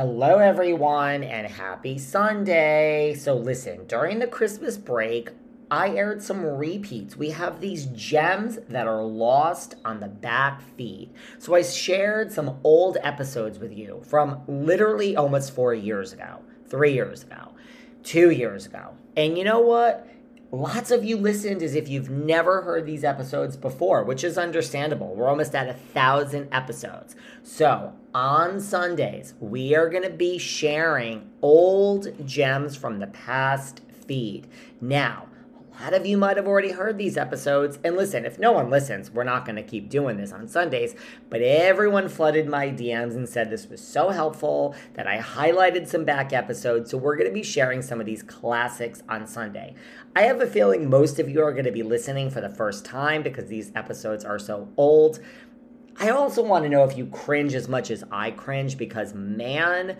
Hello, everyone, and happy Sunday. So, listen, during the Christmas break, I aired some repeats. We have these gems that are lost on the back feed. So, I shared some old episodes with you from literally almost four years ago, three years ago, two years ago. And you know what? Lots of you listened as if you've never heard these episodes before, which is understandable. We're almost at a thousand episodes. So, on Sundays, we are going to be sharing old gems from the past feed. Now, lot of you might have already heard these episodes. And listen, if no one listens, we're not going to keep doing this on Sundays. But everyone flooded my DMs and said this was so helpful that I highlighted some back episodes. So we're going to be sharing some of these classics on Sunday. I have a feeling most of you are going to be listening for the first time because these episodes are so old. I also want to know if you cringe as much as I cringe because, man,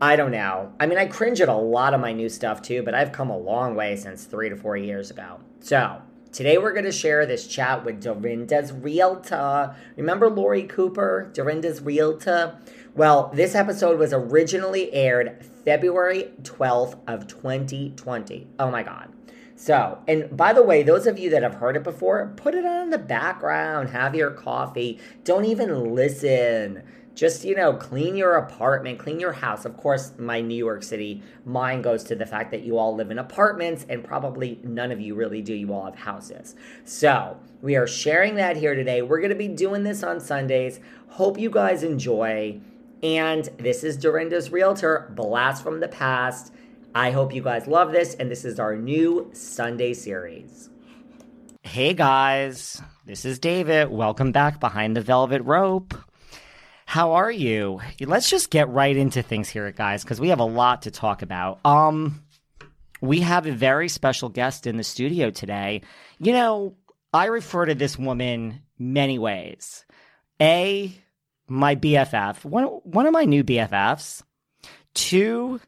I don't know. I mean, I cringe at a lot of my new stuff too, but I've come a long way since three to four years ago. So, today we're going to share this chat with Dorinda's Realtor. Remember Lori Cooper, Dorinda's Realtor? Well, this episode was originally aired February 12th of 2020. Oh my God. So, and by the way, those of you that have heard it before, put it on in the background, have your coffee, don't even listen. Just, you know, clean your apartment, clean your house. Of course, my New York City mind goes to the fact that you all live in apartments and probably none of you really do. You all have houses. So, we are sharing that here today. We're going to be doing this on Sundays. Hope you guys enjoy. And this is Dorinda's Realtor, Blast from the Past. I hope you guys love this, and this is our new Sunday series. Hey guys, this is David. Welcome back behind the velvet rope. How are you? Let's just get right into things here, guys, because we have a lot to talk about. Um, we have a very special guest in the studio today. You know, I refer to this woman many ways. A, my BFF, one one of my new BFFs. Two,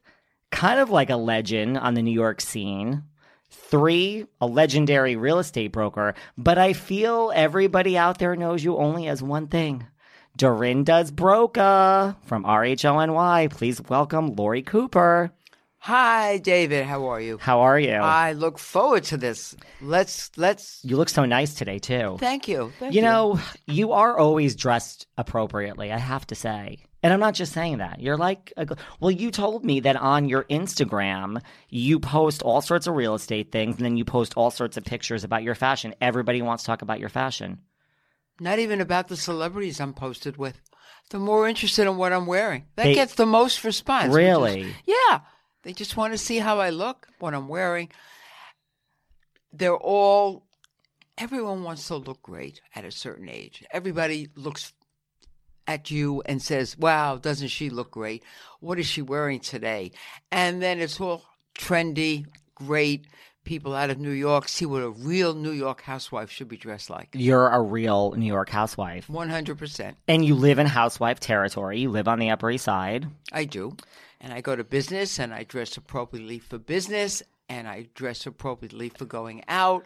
kind of like a legend on the New York scene. Three, a legendary real estate broker. But I feel everybody out there knows you only as one thing. Dorinda's Broker from RHONY. Please welcome Lori Cooper. Hi, David. How are you? How are you? I look forward to this. Let's let's. you look so nice today too. Thank you. Thank you know, you are always dressed appropriately, I have to say. And I'm not just saying that. You're like, a, well, you told me that on your Instagram, you post all sorts of real estate things and then you post all sorts of pictures about your fashion. Everybody wants to talk about your fashion. Not even about the celebrities I'm posted with. They're more interested in what I'm wearing. That They- gets the most response. which is- Really? yeah. They just want to see how I look, what I'm wearing. They're all, everyone wants to look great at a certain age. Everybody looks at you and says, wow, doesn't she look great? What is she wearing today? And then it's all trendy, great. People out of New York see what a real New York housewife should be dressed like. You're a real New York housewife. 100%. And you live in housewife territory. You live on the Upper East Side. I do. And I go to business and I dress appropriately for business and I dress appropriately for going out.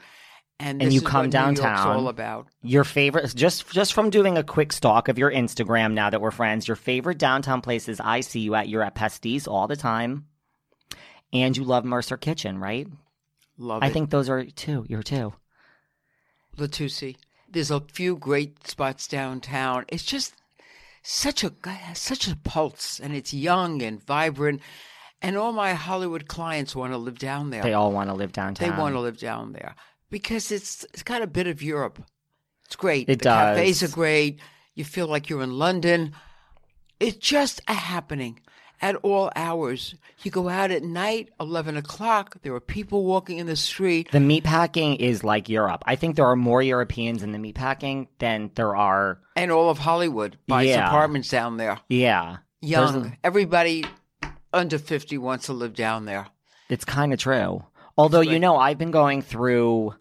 And, And you is come what New York's downtown. all about. Your favorite, just just from doing a quick stalk of your Instagram now that we're friends, your favorite downtown places I see you at, you're at Pastis all the time. And you love Mercer Kitchen, right? Love I it. think those are two. You're two. Latusi. There's a few great spots downtown. It's just such a such a pulse, and it's young and vibrant. And all my Hollywood clients want to live down there. They all want to live downtown. They want to live down there because it's it's got a bit of Europe. It's great. It the cafes are great. You feel like you're in London. It's just a happening at all hours. You go out at night, eleven o'clock. There are people walking in the street. The meatpacking is like Europe. I think there are more Europeans in the meatpacking than there are. And all of Hollywood buys Yeah. apartments down there. Yeah, Young. A- Everybody under 50 wants to live down there. It's kind of true. Although, you know, I've been going through,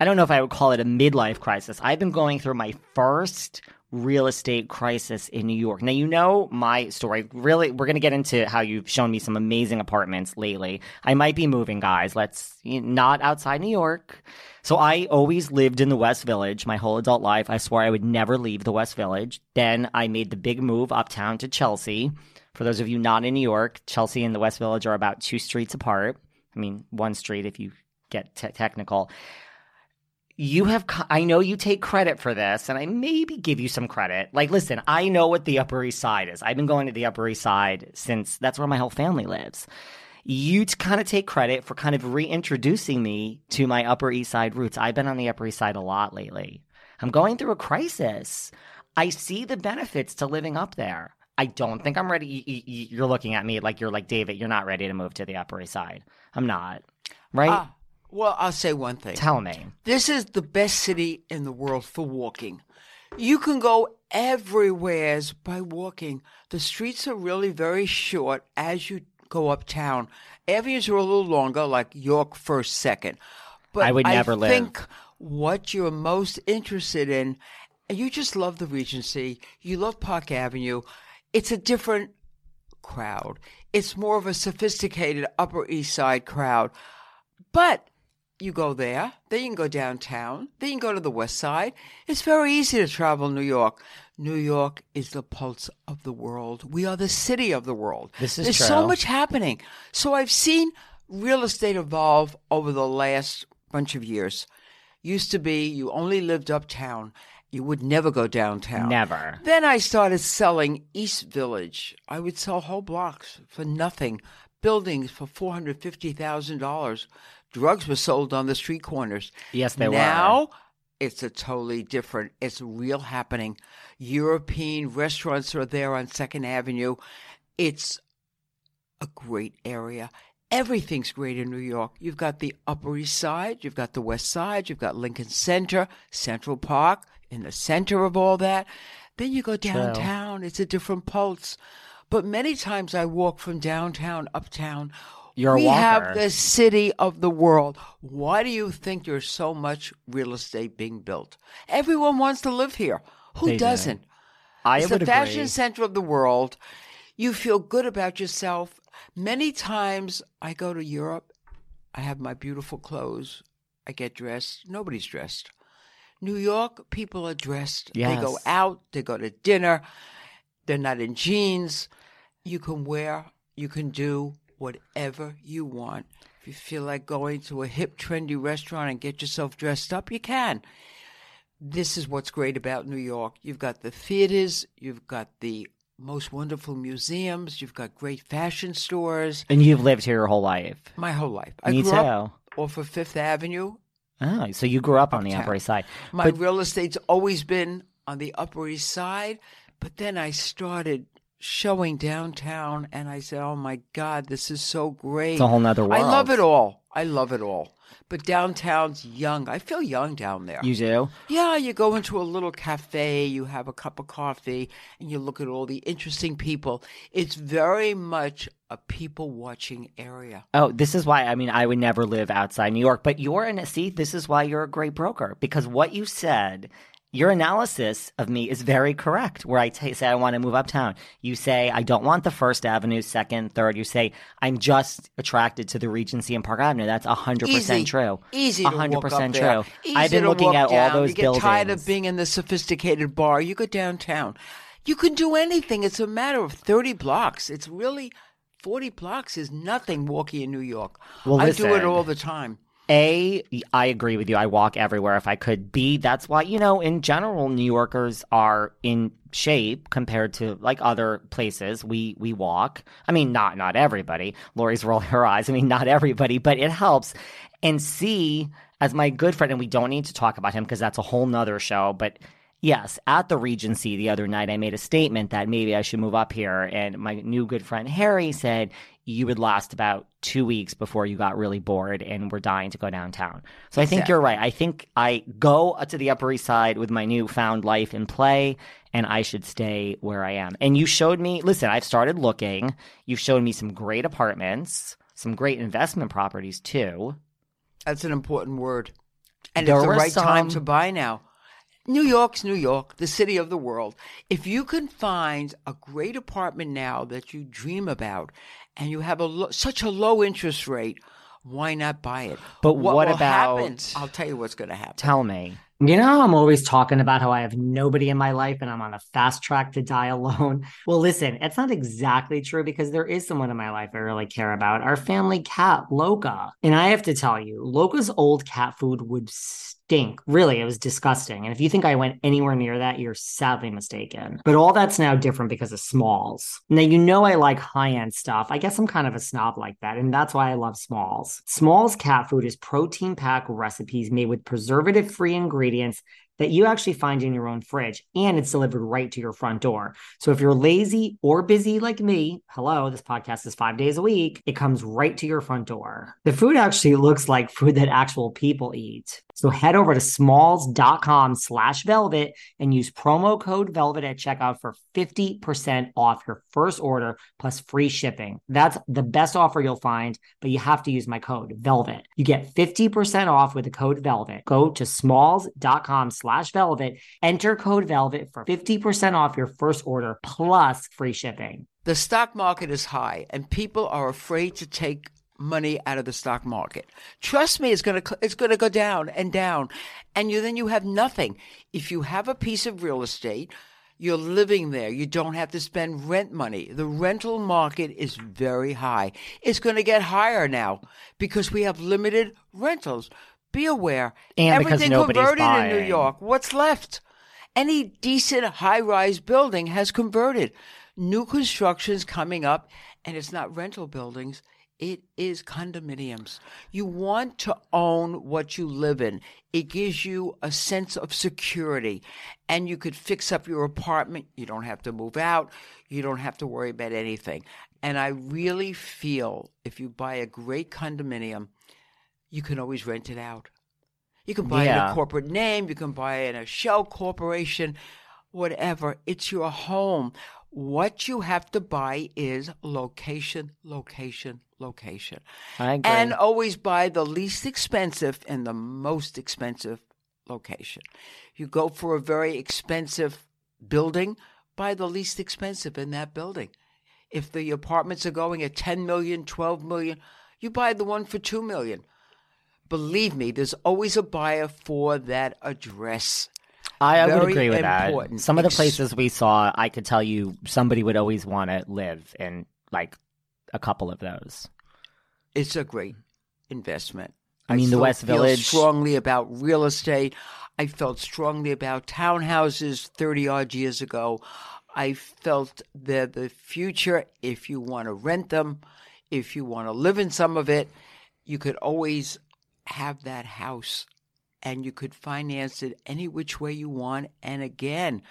I don't know if I would call it a midlife crisis. I've been going through my first real estate crisis in New York. Now, you know my story. Really, we're going to get into how you've shown me some amazing apartments lately. I might be moving, guys. Let's not outside New York. So I always lived in the West Village my whole adult life. I swore I would never leave the West Village. Then I made the big move uptown to Chelsea. For those of you not in New York, Chelsea and the West Village are about two streets apart. I mean, one street if you get te- technical. You have, I know you take credit for this, and I maybe give you some credit. Like, listen, I know what the Upper East Side is. I've been going to the Upper East Side since that's where my whole family lives. You kind of take credit for kind of reintroducing me to my Upper East Side roots. I've been on the Upper East Side a lot lately. I'm going through a crisis. I see the benefits to living up there. I don't think I'm ready. You're looking at me like you're like, David, you're not ready to move to the Upper East Side. I'm not. Right? Ah, well, I'll say one thing. Tell me. This is the best city in the world for walking. You can go everywhere by walking. The streets are really very short as you go uptown. Avenues are a little longer, like York First Second. But I would never live. think what you're most interested in, you just love the Regency. You love Park Avenue. It's a different crowd. It's more of a sophisticated Upper East Side crowd. But you go there, then you can go downtown, then you can go to the west side. It's very easy to travel New York. New York is the pulse of the world. We are the city of the world. This is There's true. so much happening. So I've seen real estate evolve over the last bunch of years. Used to be you only lived uptown. You would never go downtown. Never. Then I started selling East Village. I would sell whole blocks for nothing, buildings for $450,000. Drugs were sold on the street corners. Yes, they were. now, it's a totally different. It's real happening. European restaurants are there on Second Avenue. It's a great area. Everything's great in New York. You've got the Upper East Side, you've got the West Side, you've got Lincoln Center, Central Park in the center of all that. Then you go downtown, it's a different pulse. But many times I walk from downtown uptown. You're we have the city of the world. Why do you think there's so much real estate being built? Everyone wants to live here. Who They doesn't? I it's would the fashion agree. center of the world. You feel good about yourself. Many times I go to Europe, I have my beautiful clothes, I get dressed. Nobody's dressed. New York, people are dressed. They go out, they go to dinner, they're not in jeans. You can wear, you can do whatever you want. If you feel like going to a hip, trendy restaurant and get yourself dressed up, you can. This is what's great about New York. You've got the theaters, you've got the most wonderful museums, you've got great fashion stores. And you've lived here your whole life. My whole life. I Me grew too. up off of Fifth Avenue. Oh, so you grew up on the Upper East Side. My But real estate's always been on the Upper East Side, but then I started showing downtown and I said, Oh my God, this is so great. It's a whole nother I love it all. I love it all. But downtown's young. I feel young down there. you do? Yeah, you go into a little cafe, you have a cup of coffee, and you look at all the interesting people. It's very much a people watching area. Oh, this is why I mean I would never live outside New York. But you're in a see, this is why you're a great broker because what you said, your analysis of me is very correct. Where I say I want to move uptown, you say I don't want the First Avenue, Second, Third. You say I'm just attracted to the Regency and Park Avenue. That's hundred percent true. Easy hundred percent true. Easy I've been looking at down. all those buildings. You get buildings. tired of being in the sophisticated bar. You go downtown. You can do anything. It's a matter of thirty blocks. It's really forty blocks is nothing walking in New York. Well, I do it all the time. A, I agree with you. I walk everywhere if I could. B, that's why, you know, in general, New Yorkers are in shape compared to like other places. We we walk. I mean, not not everybody. Lori's rolling her eyes. I mean, not everybody, but it helps. And C, as my good friend, and we don't need to talk about him because that's a whole nother show, but Yes, at the Regency the other night, I made a statement that maybe I should move up here. And my new good friend Harry said you would last about two weeks before you got really bored and were dying to go downtown. So I think you're right. I think I go to the Upper East Side with my newfound life in play, and I should stay where I am. And you showed me, listen, I've started looking. You've shown me some great apartments, some great investment properties too. That's an important word. And There it's the right time to buy now. New York's New York, the city of the world. If you can find a great apartment now that you dream about and you have a lo- such a low interest rate, why not buy it? But what, what about- happen? I'll tell you what's going to happen. Tell me. You know, I'm always talking about how I have nobody in my life and I'm on a fast track to die alone. Well, listen, it's not exactly true because there is someone in my life I really care about. Our family cat, Loca. And I have to tell you, Loca's old cat food would stink. Really, it was disgusting. And if you think I went anywhere near that, you're sadly mistaken. But all that's now different because of Smalls. Now, you know, I like high end stuff. I guess I'm kind of a snob like that. And that's why I love Smalls. Smalls cat food is protein packed recipes made with preservative free ingredients that you actually find in your own fridge and it's delivered right to your front door. So if you're lazy or busy like me, hello, this podcast is 5 days a week, it comes right to your front door. The food actually looks like food that actual people eat. So head over to smalls.com slash velvet and use promo code velvet at checkout for 50% off your first order plus free shipping. That's the best offer you'll find, but you have to use my code velvet. You get 50% off with the code velvet. Go to smalls.com slash velvet, enter code velvet for 50% off your first order plus free shipping. The stock market is high and people are afraid to take money out of the stock market. Trust me, it's going to it's going to go down and down and you then you have nothing. If you have a piece of real estate, you're living there. You don't have to spend rent money. The rental market is very high. It's going to get higher now because we have limited rentals. Be aware. And Everything converted in New. York. What's left? Any decent high rise building has converted. New construction's coming up, and it's not rental buildings, it is condominiums. You want to own what you live in. It gives you a sense of security, and you could fix up your apartment. You don't have to move out, you don't have to worry about anything. And I really feel if you buy a great condominium, you can always rent it out. You can buy it in a corporate name, you can buy it in a shell corporation, whatever. It's your home. What you have to buy is location, location, location. I agree. And always buy the least expensive and the most expensive location. You go for a very expensive building, buy the least expensive in that building. If the apartments are going at 10 million, 12 million, you buy the one for 2 million. Believe me, there's always a buyer for that address. I, I would agree with that. Some of the places we saw, I could tell you somebody would always want to live in like a couple of those. It's a great investment. I mean, the West Village- strongly about real estate. I felt strongly about townhouses 30 odd years ago. I felt they're the future if you want to rent them, if you want to live in some of it, you could always have that house and you could finance it any which way you want. And again,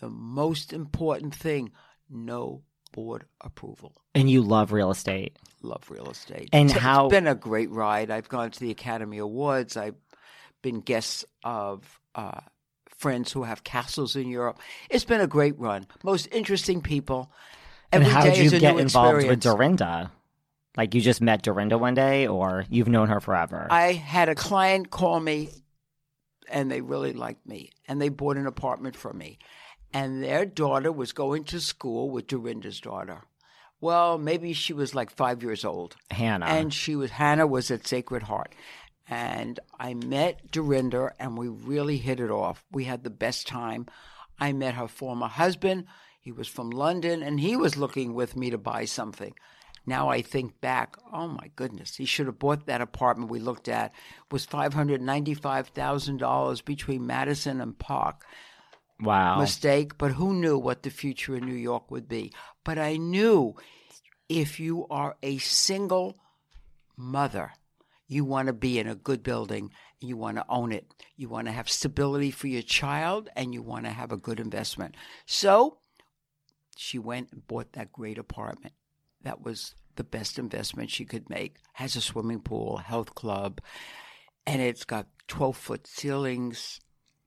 the most important thing no board approval And you love real estate. love real estate. And It's- how- it's been a great ride. I've gone to the Academy Awards. I've been guests of uh, friends who have castles in Europe. It's been a great run. Most interesting people. And how did you get involved with. Dorinda? Like you just met Dorinda one day, or you've known her forever? I had a client call me, and they really liked me, and they bought an apartment for me, and their daughter was going to school with Dorinda's daughter. Well, maybe she was like five years old. Hannah. and she was Hannah was at Sacred Heart, and I met Dorinda, and we really hit it off. We had the best time. I met her former husband. He was from London, and he was looking with me to buy something. Now I think back, oh my goodness, he should have bought that apartment we looked at. It was five hundred ninety-five thousand dollars between Madison and Park wow. mistake, but who knew what the future in New York would be? But I knew if you are a single mother, you want to be in a good building, you want to own it, you want to have stability for your child, and you want to have a good investment. So she went and bought that great apartment. That was the best investment she could make. Has a swimming pool, health club, and it's got 12 foot ceilings.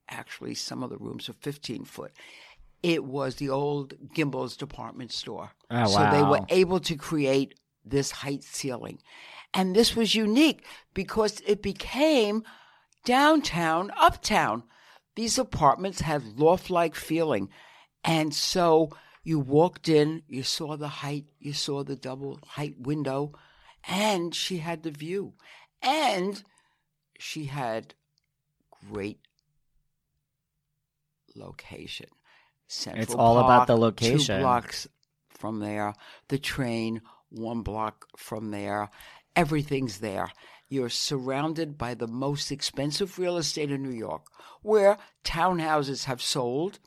Actually, some of the rooms are 15 foot. It was the old Gimbel's department store. Oh, So they were able to create this height ceiling. And this was unique because it became downtown, uptown. These apartments had loft like feeling. And so you walked in, you saw the height, you saw the double height window, and she had the view. And she had great location. Central It's all about the location. Two blocks from there. The train, one block from there. Everything's there. You're surrounded by the most expensive real estate in New York, where townhouses have sold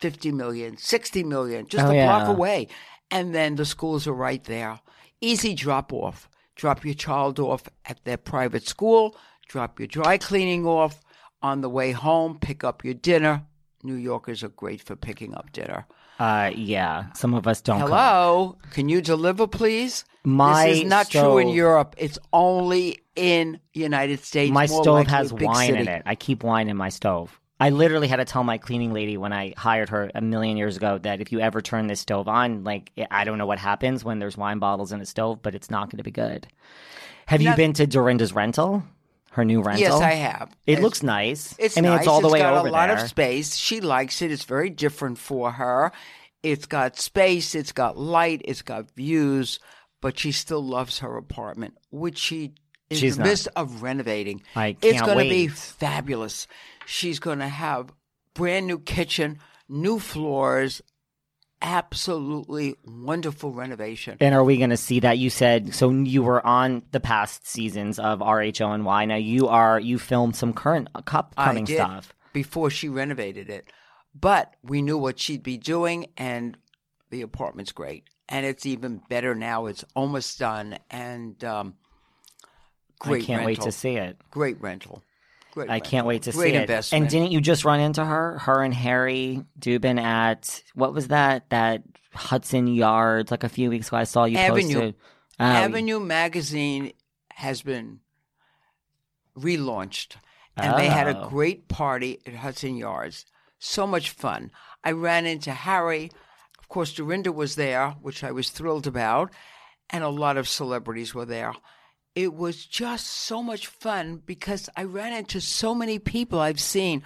50 million, 60 million, just Oh, a block away. And then the schools are right there. Easy drop off. Drop your child off at their private school, drop your dry cleaning off on the way home, pick up your dinner. New Yorkers are great for picking up dinner. uh, yeah. Some of us don't. cook. Hello, can you deliver, please? My this is not true in Europe. It's only in United States. My stove has wine in it. I keep wine in my stove. I literally had to tell my cleaning lady when I hired her a million years ago that if you ever turn this stove on, like I don't know what happens when there's wine bottles in a stove, but it's not going to be good. Have you been to Dorinda's rental? Her new rental? Yes, I have. It It's- looks nice. It's I mean, nice. it's all the way got over a lot there. of space. She likes it. It's very different for her. It's got space. It's got light. It's got views. But she still loves her apartment, which she is She's in the not. midst of renovating. I it's can't It's going to be fabulous. She's going to have brand new kitchen, new floors, absolutely wonderful renovation. And are we going to see that? You said so. You were on the past seasons of RHONY. Now you are. You filmed some current upcoming I did stuff. before she renovated it. But we knew what she'd be doing, and the apartment's great. And it's even better now. It's almost done, and um, great I can't rental. wait to see it. Great rental. Great. I can't wait to great see it. And didn't you just run into her? Her and Harry Dubin at what was that? That Hudson Yards like a few weeks ago. I saw you Avenue. posted. Oh, Avenue magazine has been relaunched, and they had a Oh. great party at Hudson Yards. So much fun. I ran into Harry. Of course, Dorinda was there, which I was thrilled about, and a lot of celebrities were there. It was just so much fun because I ran into so many people I've seen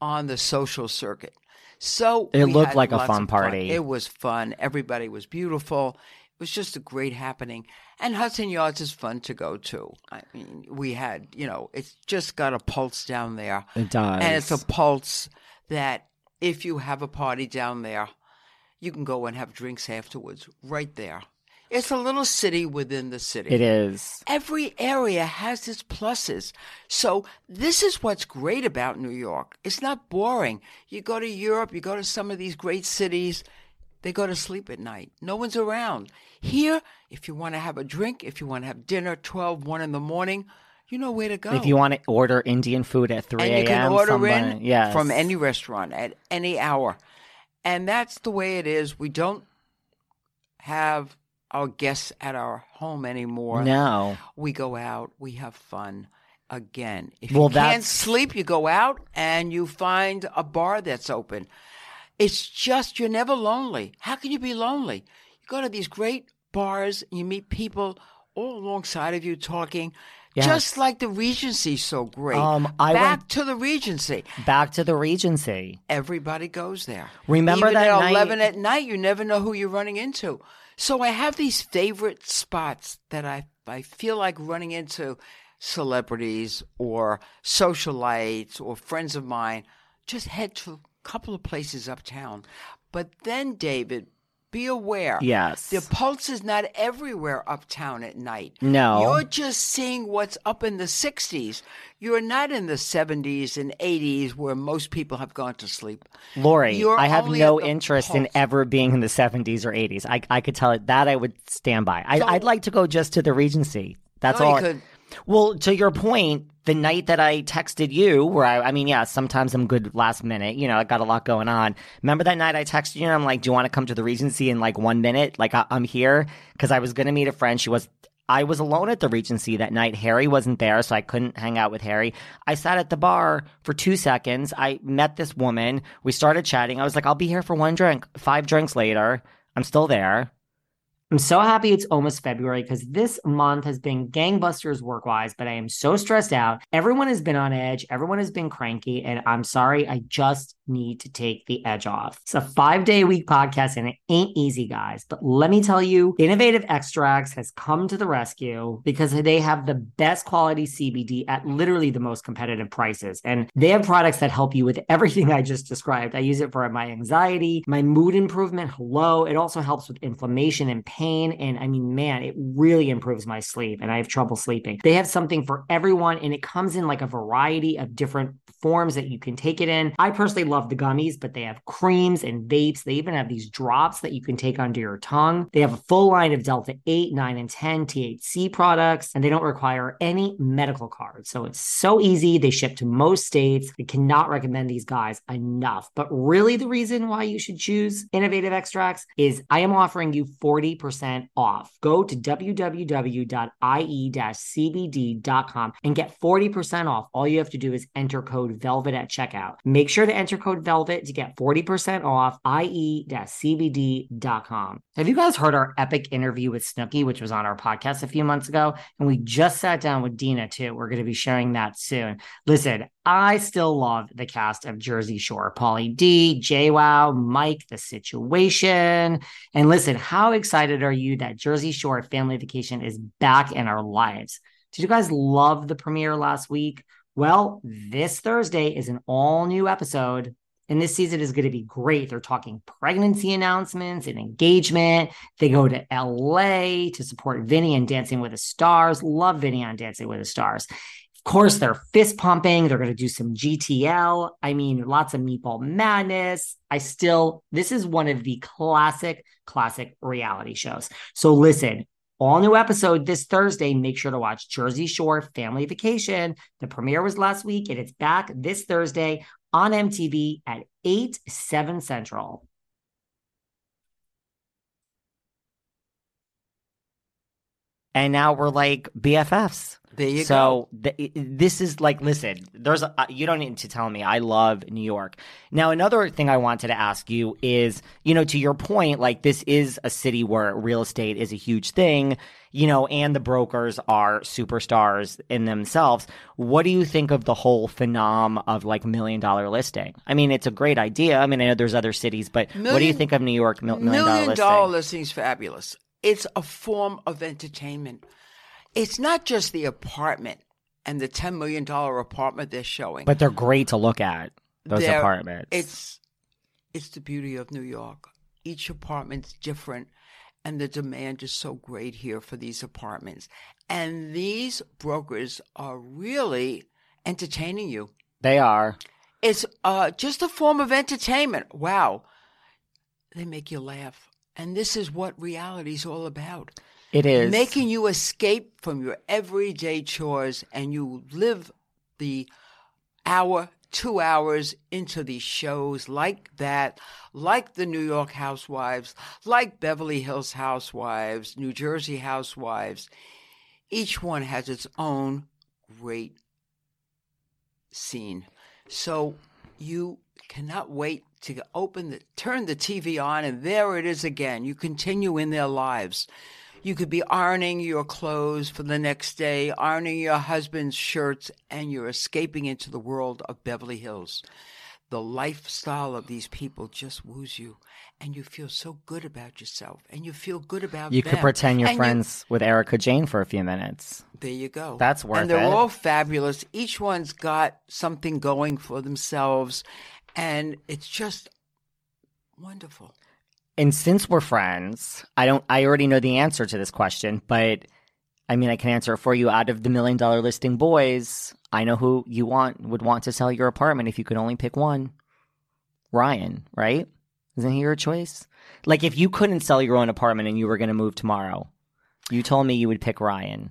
on the social circuit. So It looked like a fun party. It was fun. Everybody was beautiful. It was just a great happening. And Hudson Yards is fun to go to. I mean, we had, you know, it's just got a pulse down there. It does. And it's a pulse that if you have a party down there, you can go and have drinks afterwards right there. It's a little city within the city. It is. Every area has its pluses. So this is what's great about New York. It's not boring. You go to Europe, you go to some of these great cities, they go to sleep at night. No one's around. Here, if you want to have a drink, if you want to have dinner 12, 1 in the morning, you know where to go. If you want to order Indian food at 3 and you can order somebody- in yes. from any restaurant at any hour. And that's the way it is. We don't have our guests at our home anymore. No. We go out, we have fun. Again, if Well, you can't sleep, you go out and you find a bar that's open. It's just you're never lonely. How can you be lonely? You go to these great bars, you meet people all alongside of you talking. Yes. Just like the Regency, so great. Um, I Back went- to the Regency. Back to the Regency. Everybody goes there. Remember Even that at night- 11 at night, you never know who you're running into. So I have these favorite spots that I, I feel like running into celebrities or socialites or friends of mine. Just head to a couple of places uptown. But then, David, be aware. Yes. The pulse is not everywhere uptown at night. No. You're just seeing what's up in the 60s. You're not in the 70s and 80s where most people have gone to sleep. Lori, You're I have no interest in ever being in the 70s or 80s. I, I could tell it that I would stand by. I, So- I'd like to go just to the Regency. That's No, all. I- could- Well, to your point, the night that I texted you, where I, I mean, yeah, sometimes I'm good last minute. You know, I got a lot going on. Remember that night I texted you and I'm like, do you want to come to the Regency in like one minute? Like, I, I'm here because I was going to meet a friend. She was. I was alone at the Regency that night. Harry wasn't there, so I couldn't hang out with Harry. I sat at the bar for two seconds. I met this woman. We started chatting. I was like, I'll be here for one drink. Five drinks later, I'm still there. I'm so happy it's almost February because this month has been gangbusters work wise, but I am so stressed out. Everyone has been on edge, everyone has been cranky, and I'm sorry, I just need to take the edge off. It's a five day a week podcast and it ain't easy, guys. But let me tell you, Innovative Extracts has come to the rescue because they have the best quality CBD at literally the most competitive prices. And they have products that help you with everything I just described. I use it for my anxiety, my mood improvement. Hello. It also helps with inflammation and pain. And I mean, man, it really improves my sleep and I have trouble sleeping. They have something for everyone and it comes in like a variety of different forms that you can take it in. I personally love the gummies, but they have creams and vapes. They even have these drops that you can take under your tongue. They have a full line of Delta 8, 9, and 10 THC products, and they don't require any medical cards. So it's so easy. They ship to most states. I cannot recommend these guys enough. But really, the reason why you should choose Innovative Extracts is I am offering you 40% off. Go to www.ie-cbd.com and get 40% off. All you have to do is enter code VELVET at checkout. Make sure to enter code VELVET to get 40% off ie-cbd.com. Have you guys heard our epic interview with Snooki, which was on our podcast a few months ago? And we just sat down with Deena too. We're going to be sharing that soon. Listen, I still love the cast of Jersey Shore. Pauly D, JWoww, Mike, The Situation. And listen, how excited are you that Jersey Shore Family Vacation is back in our lives? Did you guys love the premiere last week? Well, this Thursday is an all new episode. And this season is going to be great. They're talking pregnancy announcements and engagement. They go to LA to support Vinny and Dancing with the Stars. Love Vinny on Dancing with the Stars. Of course, they're fist pumping. They're going to do some GTL. I mean, lots of meatball madness. I still, this is one of the classic, classic reality shows. So listen, all new episode this Thursday. Make sure to watch Jersey Shore Family Vacation. The premiere was last week and it's back this Thursday on MTV at 8, 7 Central. And now we're like BFFs. There you so th- this is like, listen, there's a, uh, you don't need to tell me. I love New York. Now, another thing I wanted to ask you is, you know, to your point, like this is a city where real estate is a huge thing, you know, and the brokers are superstars in themselves. What do you think of the whole phenom of like million dollar listing? I mean, it's a great idea. I mean, I know there's other cities, but what do you think of New York mil- million, Million dollar listing? dollar listing's fabulous. It's a form of entertainment. It's not just the apartment and the $10 million apartment they're showing. But they're great to look at. Those They're- apartments. It's it's the beauty of New York. Each apartment's different, and the demand is so great here for these apartments. And these brokers are really entertaining you. They are. It's uh, just a form of entertainment. Wow. They make you laugh. And this is what reality is all about. It is. Making you escape from your everyday chores and you live the hour, two hours into these shows like that, like the New York Housewives, like Beverly Hills Housewives, New Jersey Housewives. Each one has its own great scene. So you cannot wait to open the turn the TV on and there it is again. You continue in their lives. You could be ironing your clothes for the next day, ironing your husband's shirts, and you're escaping into the world of Beverly Hills. The lifestyle of these people just woos you, and you feel so good about yourself, and you feel good about You them. could pretend you're And you- friends with Erika Jayne for a few minutes. there you go. That's worth it. And they're it. all fabulous. Each one's got something going for themselves, and it's just wonderful. And since we're friends, I don't I already know the answer to this question, but I mean I can answer it for you. Out of the million dollar listing boys, I know who you want would want to sell your apartment if you could only pick one. Ryan, right? Isn't he your choice? Like if you couldn't sell your own apartment and you were going to move tomorrow, you told me you would pick Ryan.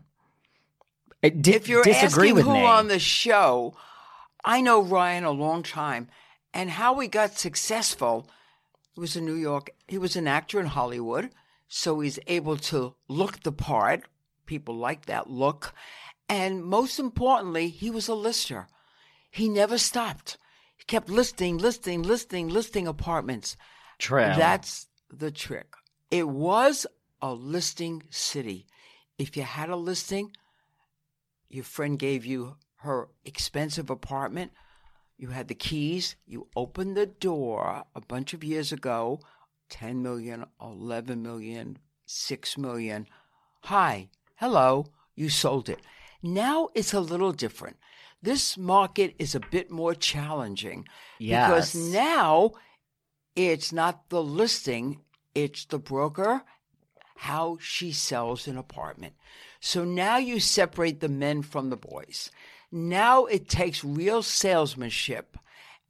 Di- if you're disagree asking with who me. on the show, I know Ryan a long time, and how he got successful. He was in New York. He was an actor in Hollywood, so he's able to look the part. People like that look, and most importantly, he was a lister. He never stopped. He kept listing, listing, listing, listing apartments. True. That's the trick. It was a listing city. If you had a listing, your friend gave you her expensive apartment, you had the keys, you opened the door a bunch of years ago 10 million, 11 million, 6 million. Hi, hello, you sold it. Now it's a little different. This market is a bit more challenging because now it's not the listing, it's the broker, how she sells an apartment. So now you separate the men from the boys. Now it takes real salesmanship.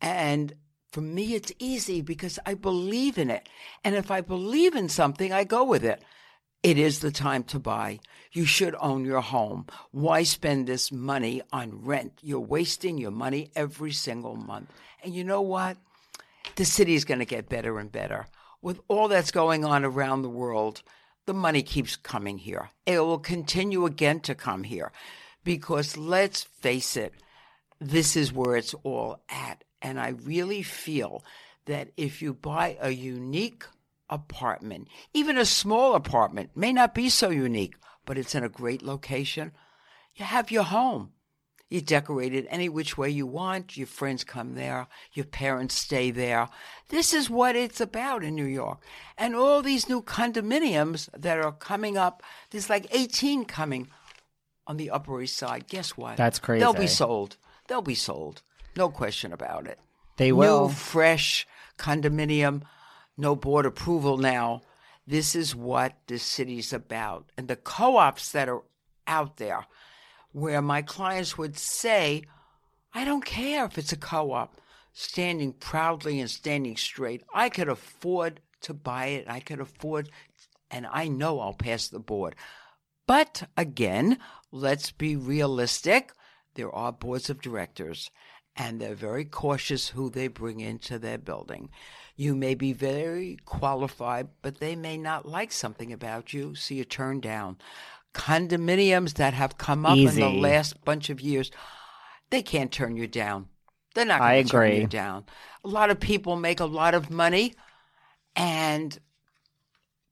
And for me, it's easy because I believe in it. And if I believe in something, I go with it. It is the time to buy. You should own your home. Why spend this money on rent? You're wasting your money every single month. And you know what? The city is going to get better and better. With all that's going on around the world, the money keeps coming here. It will continue again to come here because let's face it, this is where it's all at. And I really feel that if you buy a unique apartment, even a small apartment, may not be so unique, but it's in a great location, you have your home. You decorate it any which way you want. Your friends come there. Your parents stay there. This is what it's about in New York. And all these new condominiums that are coming up, there's like 18 coming on the Upper East Side. Guess what? That's crazy. They'll be sold. They'll be sold. No question about it. They will. New, fresh condominium, no board approval now. This is what the city's about. And the co ops that are out there, where my clients would say, I don't care if it's a co op, standing proudly and standing straight. I could afford to buy it. I could afford, and I know I'll pass the board. But again, let's be realistic. There are boards of directors, and they're very cautious who they bring into their building. You may be very qualified, but they may not like something about you, so you turn down. Condominiums that have come up in the last bunch of years, they can't turn you down. They're not going to turn agree. you down. A lot of people make a lot of money, and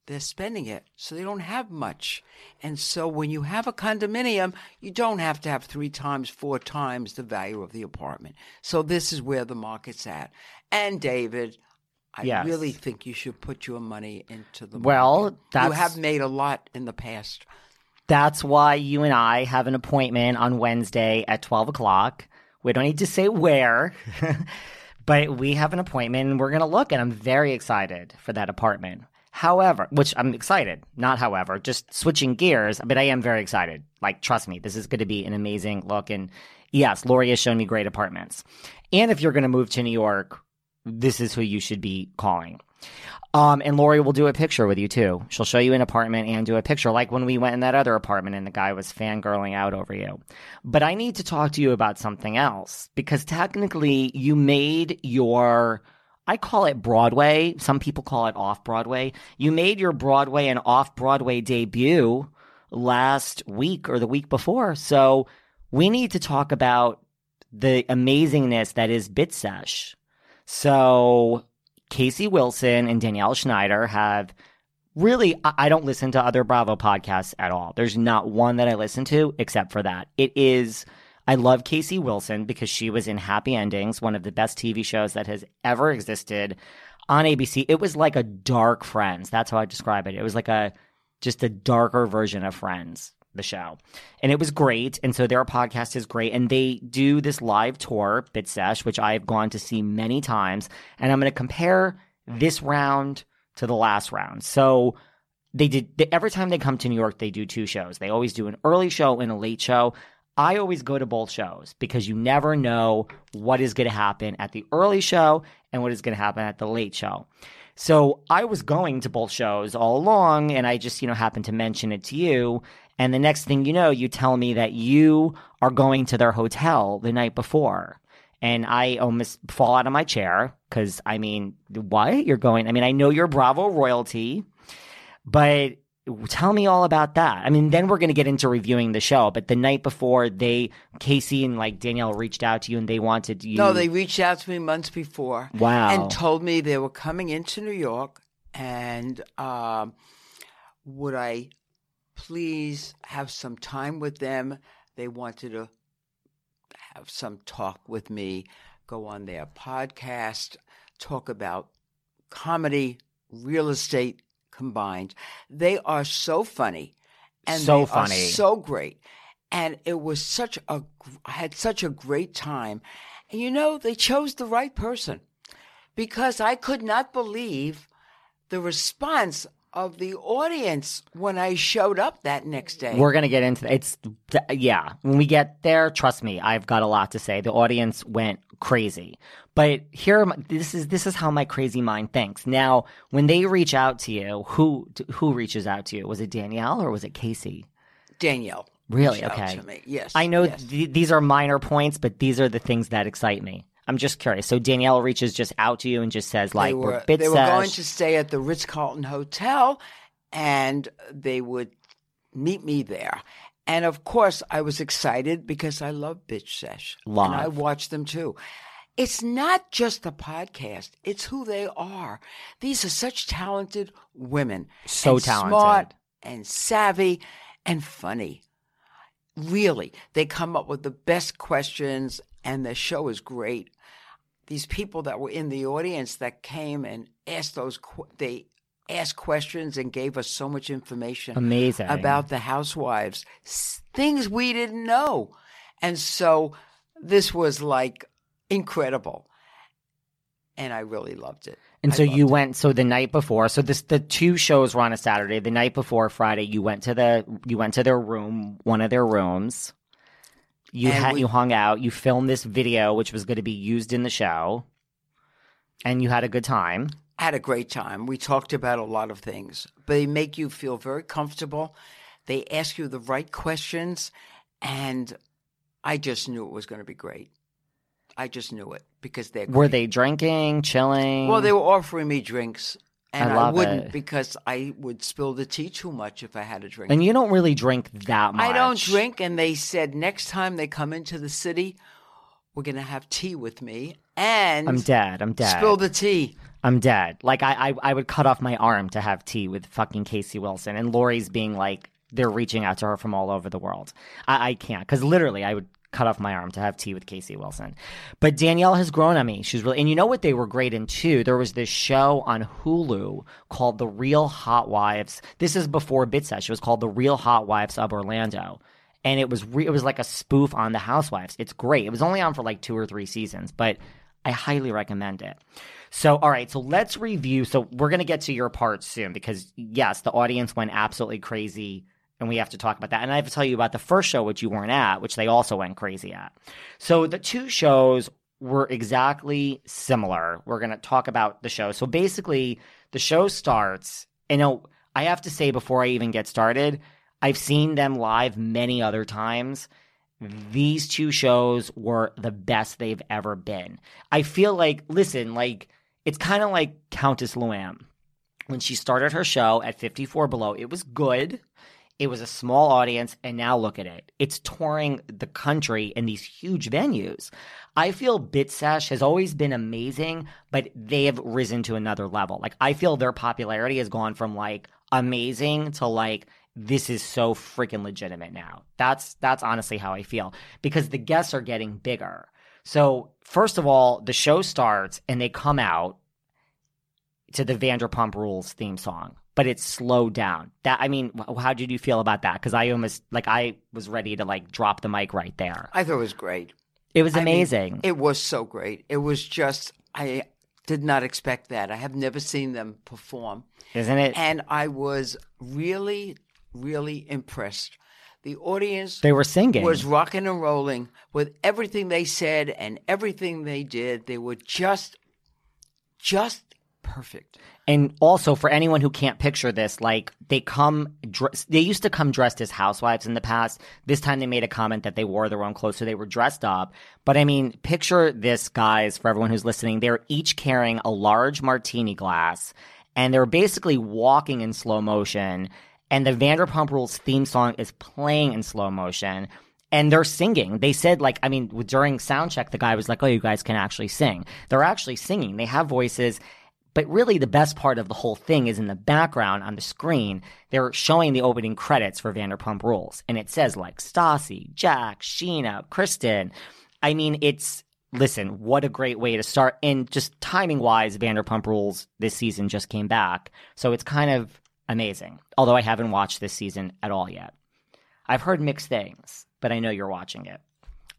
they're spending it, so they don't have much. And so when you have a condominium, you don't have to have three times, four times the value of the apartment. So this is where the market's at. And David, I Yes. really think you should put your money into the Well, market. you have made a lot in the past. That's why you and I have an appointment on Wednesday at 12 o'clock. We don't need to say where, but we have an appointment and we're going to look, and I'm very excited for that apartment. However, which I'm excited, not however, just switching gears, but I am very excited. Like, trust me, this is going to be an amazing look. And yes, Lori has shown me great apartments. And if you're going to move to New York, this is who you should be calling. Um, and Lori will do a picture with you too. She'll show you an apartment and do a picture, like when we went in that other apartment and the guy was fangirling out over you. But I need to talk to you about something else because technically you made your, I call it Broadway. Some people call it off Broadway. You made your Broadway and off Broadway debut last week or the week before. So we need to talk about the amazingness that is Bitch Sesh. So Casey Wilson and Danielle Schneider have really, I don't listen to other Bravo podcasts at all. There's not one that I listen to except for that. It is, I love Casey Wilson because she was in Happy Endings, one of the best TV shows that has ever existed on ABC. It was like a dark Friends. That's how I describe it. It was like a, just a darker version of Friends the show. And it was great. And so their podcast is great. And they do this live tour, Bitch Sesh, which I've gone to see many times. And I'm going to compare this round to the last round. So they did, they, every time they come to New York, they do two shows. They always do an early show and a late show. I always go to both shows because you never know what is going to happen at the early show and what is going to happen at the late show. So I was going to both shows all along, and I just, you know, happened to mention it to you. And the next thing you know, you tell me that you are going to their hotel the night before. And I almost fall out of my chair because I mean, what? You're going, I mean, I know you're Bravo royalty, but tell me all about that. I mean, then we're going to get into reviewing the show, but the night before they, Casey and like Danielle reached out to you and they wanted you. No, they reached out to me months before. Wow. And told me they were coming into New York and um, would I please have some time with them. They wanted to have some talk with me, go on their podcast, talk about comedy, real estate combined. They are so funny. And so they funny. Are so great. And it was such a, I had such a great time. And you know, they chose the right person because I could not believe the response of the audience when I showed up that next day. We're gonna get into it's yeah. When we get there, trust me, I've got a lot to say. The audience went crazy, but here this is this is how my crazy mind thinks. Now, when they reach out to you, who who reaches out to you? Was it Danielle or was it Casey? Danielle. Really? Okay. to me. Yes. I know yes. th- these are minor points, but these are the things that excite me. I'm just curious. So Danielle reaches just out to you and just says like, they "We're they were going to stay at the Ritz Carlton Hotel, and they would meet me there. And of course, I was excited because I love Bitch Sesh, Love. and I watch them too. It's not just the podcast; it's who they are. These are such talented women, So and talented. smart and savvy and funny. Really, they come up with the best questions, and the show is great these people that were in the audience that came and asked those they asked questions and gave us so much information Amazing. about the housewives things we didn't know and so this was like incredible and i really loved it And I so you it. went so the night before. So this the two shows were on a Saturday. The night before Friday, you went to the you went to their room, one of their rooms. You And had we- you hung out. You filmed this video, which was going to be used in the show, and you had a good time. Had a great time. We talked about a lot of things. They make you feel very comfortable. They ask you the right questions, and I just knew it was going to be great. I just knew it because they're Were they drinking, chilling? Well, they were offering me drinks, and I I, wouldn't it. because I would spill the tea too much if I had a drink. and you don't really drink that much. I don't drink, and they said next time they come into the city, we're going to have tea with me, and I'm dead. I'm dead. spill the tea. I'm dead. Like I, I, I would cut off my arm to have tea with fucking Casey Wilson, and Lori's being like, they're reaching out to her from all over the world. I, I can't because literally, I would cut off my arm to have tea with Casey Wilson. But Danielle has grown on me. She's really, and you know what they were great in too. There was this show on Hulu called The Real Hot Wives. This is before Bitch Sesh. It was called The Real Hot Wives of Orlando. And it was re- it was like a spoof on the Housewives. It's great. It was only on for like two or three seasons, but I highly recommend it. So, all right, so let's review. So, we're going to get to your part soon because, yes, the audience went absolutely crazy and we have to talk about that. And I have to tell you about the first show, which you weren't at, which they also went crazy at. So, the two shows were exactly similar. We're going to talk about the show. So, basically, the show starts, and oh, I have to say before I even get started, I've seen them live many other times these two shows were the best they've ever been. I feel like, listen, like, it's kind of like Countess Luann. When she started her show at 54 Below, it was good. It was a small audience, and now look at it. It's touring the country in these huge venues. I feel Bitch Sesh has always been amazing, but they have risen to another level. Like, I feel their popularity has gone from like amazing to like this is so freaking legitimate now. That's that's honestly how I feel because the guests are getting bigger. So, first of all, the show starts and they come out to the Vanderpump Rules theme song, but it's slowed down. That I mean, how did you feel about that? Because I almost like I was ready to like drop the mic right there. I thought it was great. It was I mean, amazing. it was so great. It was just I did not expect that. I have never seen them perform, Isn't it? and I was really, really impressed. The audience they were singing. was rocking and rolling with everything they said and everything they did. They were just, just perfect. And also for anyone who can't picture this, like they come, they used to come dressed as housewives in the past. This time they made a comment that they wore their own clothes, so they were dressed up. But I mean, picture this, guys, for everyone who's listening. They're each carrying a large martini glass, and they're basically walking in slow motion. And the Vanderpump Rules theme song is playing in slow motion and they're singing. They said like, I mean, during sound check, the guy was like, "Oh, you guys can actually sing." They're actually singing. They have voices. But really, the best part of the whole thing is in the background on the screen. They're showing the opening credits for Vanderpump Rules, and it says like Stassi, Jack, Scheana, Kristen. I mean, it's listen, what a great way to start. And just timing wise, Vanderpump Rules this season just came back, so it's kind of amazing. Although I haven't watched this season at all yet. I've heard mixed things, but I know you're watching it.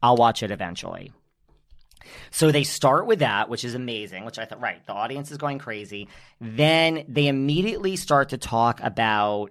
I'll watch it eventually. So they start with that, which is amazing, which I thought, right, the audience is going crazy. Then they immediately start to talk about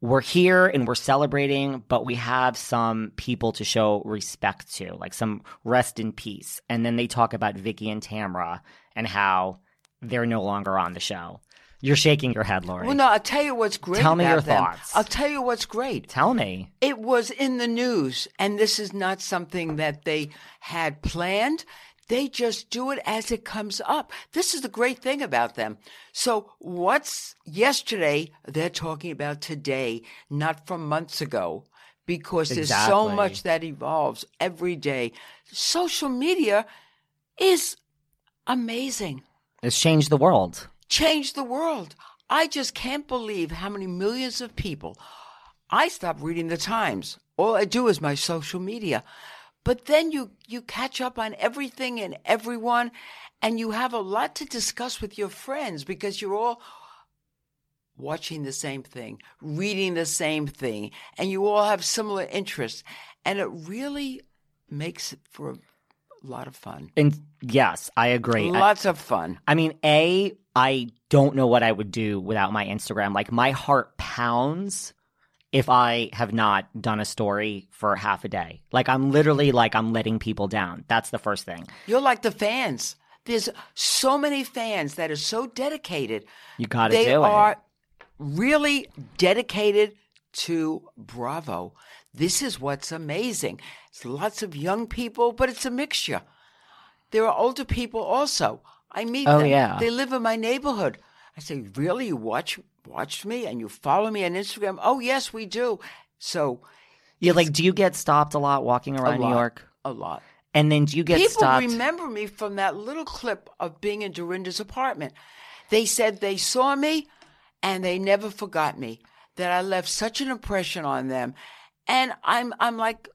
we're here and we're celebrating, but we have some people to show respect to, like some rest in peace. And then they talk about Vicki and Tamra and how they're no longer on the show. You're shaking your head, Lori. Well, no, I'll tell you what's great. Tell me your them. thoughts. I'll tell you what's great. Tell me. It was in the news, and this is not something that they had planned. They just do it as it comes up. This is the great thing about them. So, what's yesterday, they're talking about today, not from months ago, because there's so much that evolves every day. Social media is amazing It's changed the world. Changed the world. I just can't believe how many millions of people. I stopped reading the Times. All I do is my social media. But then you you catch up on everything and everyone and you have a lot to discuss with your friends because you're all watching the same thing, reading the same thing, and you all have similar interests and it really makes it for a lot of fun. And yes, I agree. I- Lots of fun. I mean, A, I don't know what I would do without my Instagram. Like, my heart pounds if I have not done a story for half a day. Like, I'm literally like, I'm letting people down. That's the first thing. You're like the fans. There's so many fans that are so dedicated. You got to They are really dedicated to Bravo. This is what's amazing. It's lots of young people, but it's a mixture. There are older people also. I meet Oh, them. yeah. They live in my neighborhood. I say, really? You watch watched me and you follow me on Instagram? Oh yes, we do. So Yeah, like, do you get stopped a lot walking around New York? a lot. And then do you get People stopped? remember me from that little clip of being in Dorinda's apartment. They said they saw me and they never forgot me. That I left such an impression on them. And I'm I'm like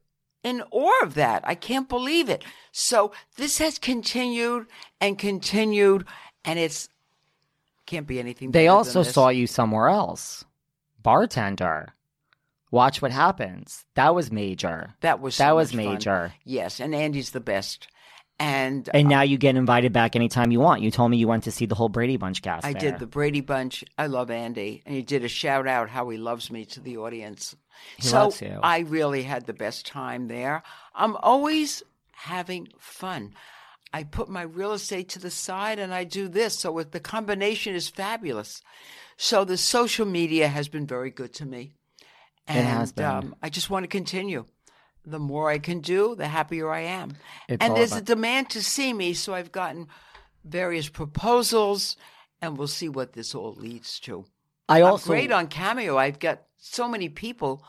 in awe of that. I can't believe it. So this has continued and continued and it's can't be anything they also saw you somewhere else. Bartender. Watch what happens. That was major. That was that was much fun. major. Yes, and Andy's the best. And And uh, now you get invited back anytime you want. You told me you went to see the whole Brady Bunch cast. I there. did the Brady Bunch. I love Andy, and he did a shout out how he loves me to the audience. He so. I really had the best time there. I'm always having fun. I put my real estate to the side and I do this. So the combination is fabulous. So the social media has been very good to me. And It has been. Um, I just want to continue. The more I can do, the happier I am. It's and there's about- a demand to see me, so I've gotten various proposals, and we'll see what this all leads to. I I'm also great on Cameo. I've got so many people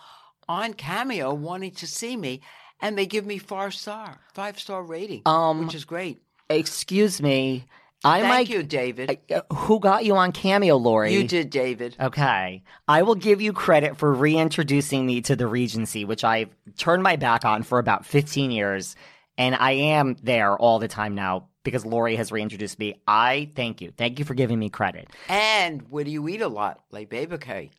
on Cameo wanting to see me, and they give me five star, five star rating, Um, which is great. excuse me. I Thank might. you, David. Uh, Who got you on Cameo, Lori? you did, David. Okay. I will give you credit for reintroducing me to the Regency, which I've turned my back on for about 15 years. And I am there all the time now because Lori has reintroduced me. I thank you. Thank you for giving me credit. And what do you eat a lot? Like Baby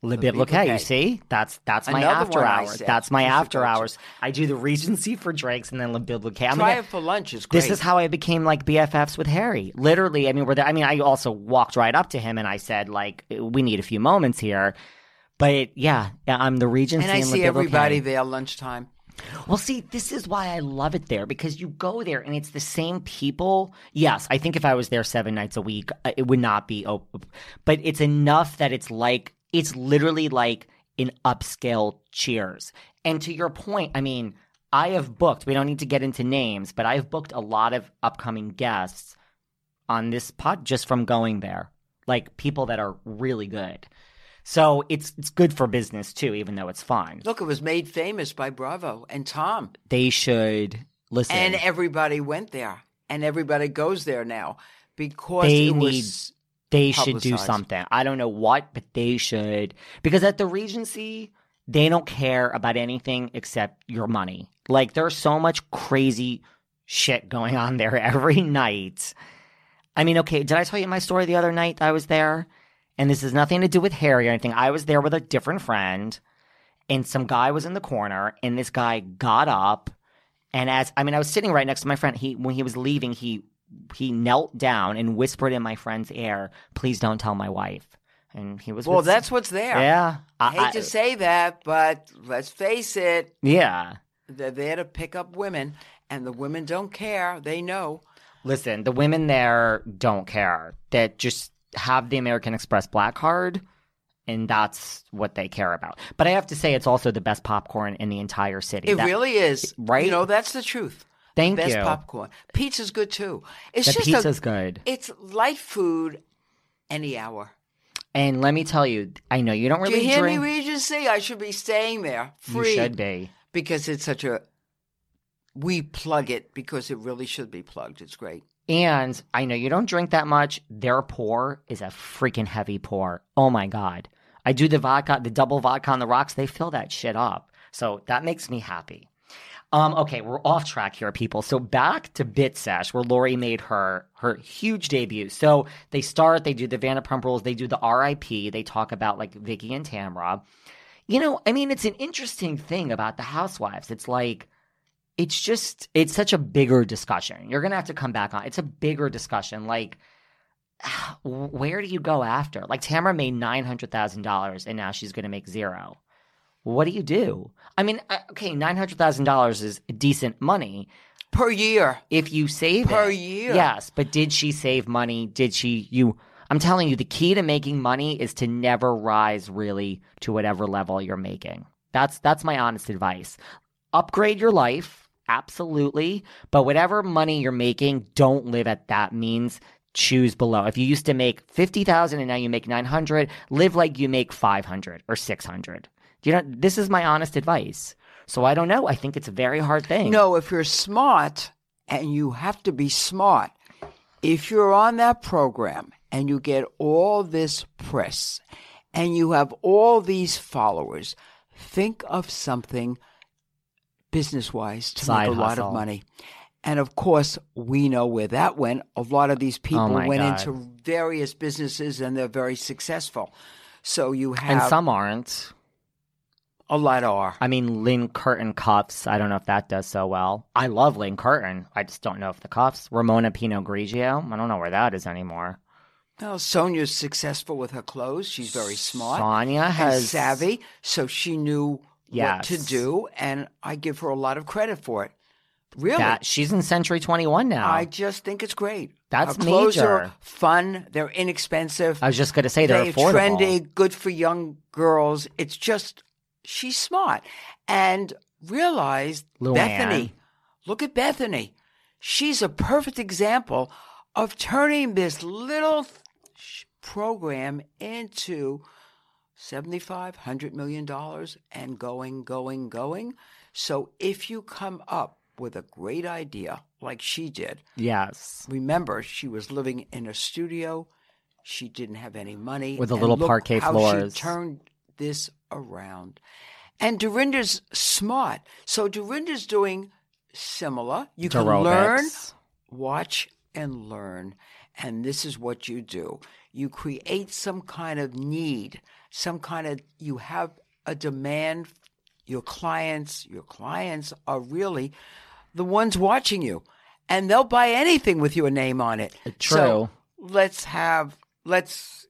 Le The Bilboquet, you see? That's that's my Another after hours. That's my after hours. I do the Regency for drinks and then Le Bilboquet. I'm Try gonna- it for lunch. is great. This is how I became like BFFs with Harry. Literally, I mean, we're there. I mean, I also walked right up to him and I said, like, we need a few moments here. But yeah, I'm the Regency and I in see Le everybody there lunchtime. Well, see, this is why I love it there because you go there and it's the same people. Yes, I think if I was there seven nights a week, uh, it would not be. But it's enough that it's like, it's literally like an upscale cheers. And to your point, I mean, I have booked, we don't need to get into names, but I've booked a lot of upcoming guests on this pod just from going there. Like people that are really good. So it's it's good for business too, even though it's fine. Look, it was made famous by Bravo and Tom. They should listen. And everybody went there. And everybody goes there now because They it need- was they should do something. I don't know what, but they should. Because at the Regency, they don't care about anything except your money. Like there's so much crazy shit going on there every night. I mean, okay, did I tell you my story the other night I was there? And this has nothing to do with Harry or anything. I was there with a different friend, and some guy was in the corner, and this guy got up, and as I mean, I was sitting right next to my friend. He when he was leaving, he he knelt down and whispered in my friend's ear, "Please don't tell my wife." And he was Well, with- that's what's there. yeah. I hate to say that, but let's face it, yeah. they're there to pick up women, and the women don't care. They know. Listen, the women there don't care. That just have the American Express black card, and that's what they care about. But I have to say, it's also the best popcorn in the entire city. It That- really is. right? You know, that's the truth. Thank Best you. Best popcorn. Pizza's good too. It's The just pizza's a, good. It's light food any hour. And let me tell you, I know you don't Do really you hear drink. me, Regency? I should be staying there free. you should be. Because it's such a. We plug it because it really should be plugged. It's great. And I know you don't drink that much. Their pour is a freaking heavy pour. Oh my god. I do the vodka, the double vodka on the rocks. They fill that shit up. So that makes me happy. Um, okay, we're off track here, people. So back to Bitch Sesh, where Lori made her her huge debut. So they start, they do the Vanderpump Rules, they do the RIP, they talk about like Vicki and Tamra. You know, I mean, it's an interesting thing about the Housewives. It's like it's just it's such a bigger discussion. You're gonna have to come back on. It's a bigger discussion. Like, where do you go after? Like Tamara made nine hundred thousand dollars, and now she's gonna make zero. What do you do? I mean, uh, okay, nine hundred thousand dollars is decent money Per year. if you save Per it. year. Yes, but did she save money? Did she? You? I'm telling you, the key to making money is to never rise really to whatever level you're making. That's that's my honest advice. Upgrade your life, absolutely, but whatever money you're making, don't live at that means. Choose below. If you used to make fifty thousand and now you make nine hundred, live like you make five hundred or six hundred. You know, this is my honest advice. So I don't know. I think it's a very hard thing. No, if you're smart, and you have to be smart, if you're on that program and you get all this press and you have all these followers, think of something business wise to Side make a lot of money. And of course, we know where that went. A lot of these oh people Oh my went God. into various businesses and they're very successful. So you have and some aren't. A lot are. I mean, Lynne Curtin cuffs. I don't know if that does so well. I love Lynne Curtin. I just don't know if the cuffs. Ramona Pinot Grigio. I don't know where that is anymore. Well, Sonja's successful with her clothes. She's very smart. Sonja and has savvy, so she knew what to do, and I give her a lot of credit for it. Really, that. She's in Century 21 now. I just think it's great. That's clothes major. are fun. They're inexpensive. I was just going to say they're They're affordable. trendy, good for young girls. It's just she's smart and realized Luann. Bethany. Look at Bethany. She's a perfect example of turning this little program into 75 100 million dollars and going going going. So if you come up with a great idea like she did Yes. remember she was living in a studio. She didn't have any money. With the and little parquet how floors. she turned this around. And Dorinda's smart. So Dorinda's doing similar. You can learn watch and learn. And this is what you do. You create some kind of need, some kind of, you have a demand. Your clients, your clients are really the ones watching you, and they'll buy anything with your name on it. Uh, true. So let's have, let's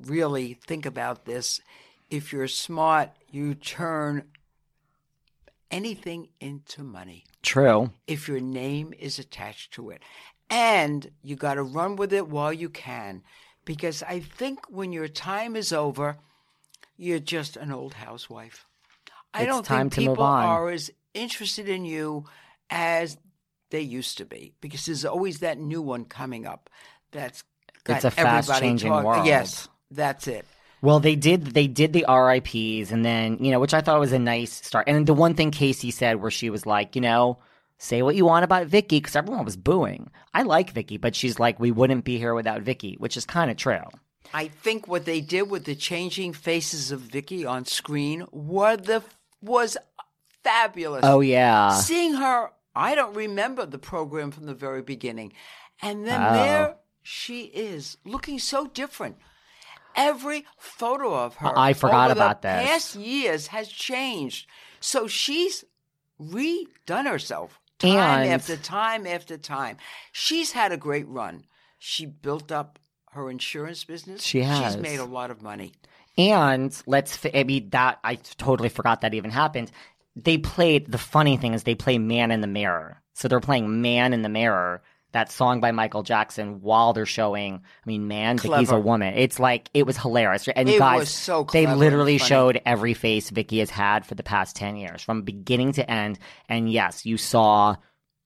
really think about this. If you're smart, you turn anything into money True. if your name is attached to it. And you got to run with it while you can. Because I think when your time is over, you're just an old housewife. I It's don't time think to move people are as interested in you as they used to be. Because there's always that new one coming up that's got It's a everybody fast-changing talk- world. Yes, that's it. Well, they did. They did the RIPS, and then you know, which I thought was a nice start. And the one thing Casey said, where she was like, you know, say what you want about Vicki, because everyone was booing. I like Vicki, but she's like, we wouldn't be here without Vicki, which is kind of true. I think what they did with the changing faces of Vicky on screen were the was fabulous. Oh yeah, Seeing her, I don't remember the program from the very beginning. And then Oh. there she is, looking so different. Every photo of her I forgot over the about this. past years has changed. So she's redone herself time And- after time after time. She's had a great run. She built up her insurance business. She has. She's made a lot of money. And let's, I mean, that, I totally forgot that even happened. They played, the funny thing is they play Man in the Mirror. So they're playing Man in the Mirror, that song by Michael Jackson, while they're showing, I mean, man, Vicki's a woman. It's like, it was hilarious. And It guys, so they literally showed every face Vicki has had for the past 10 years, from beginning to end. And yes, you saw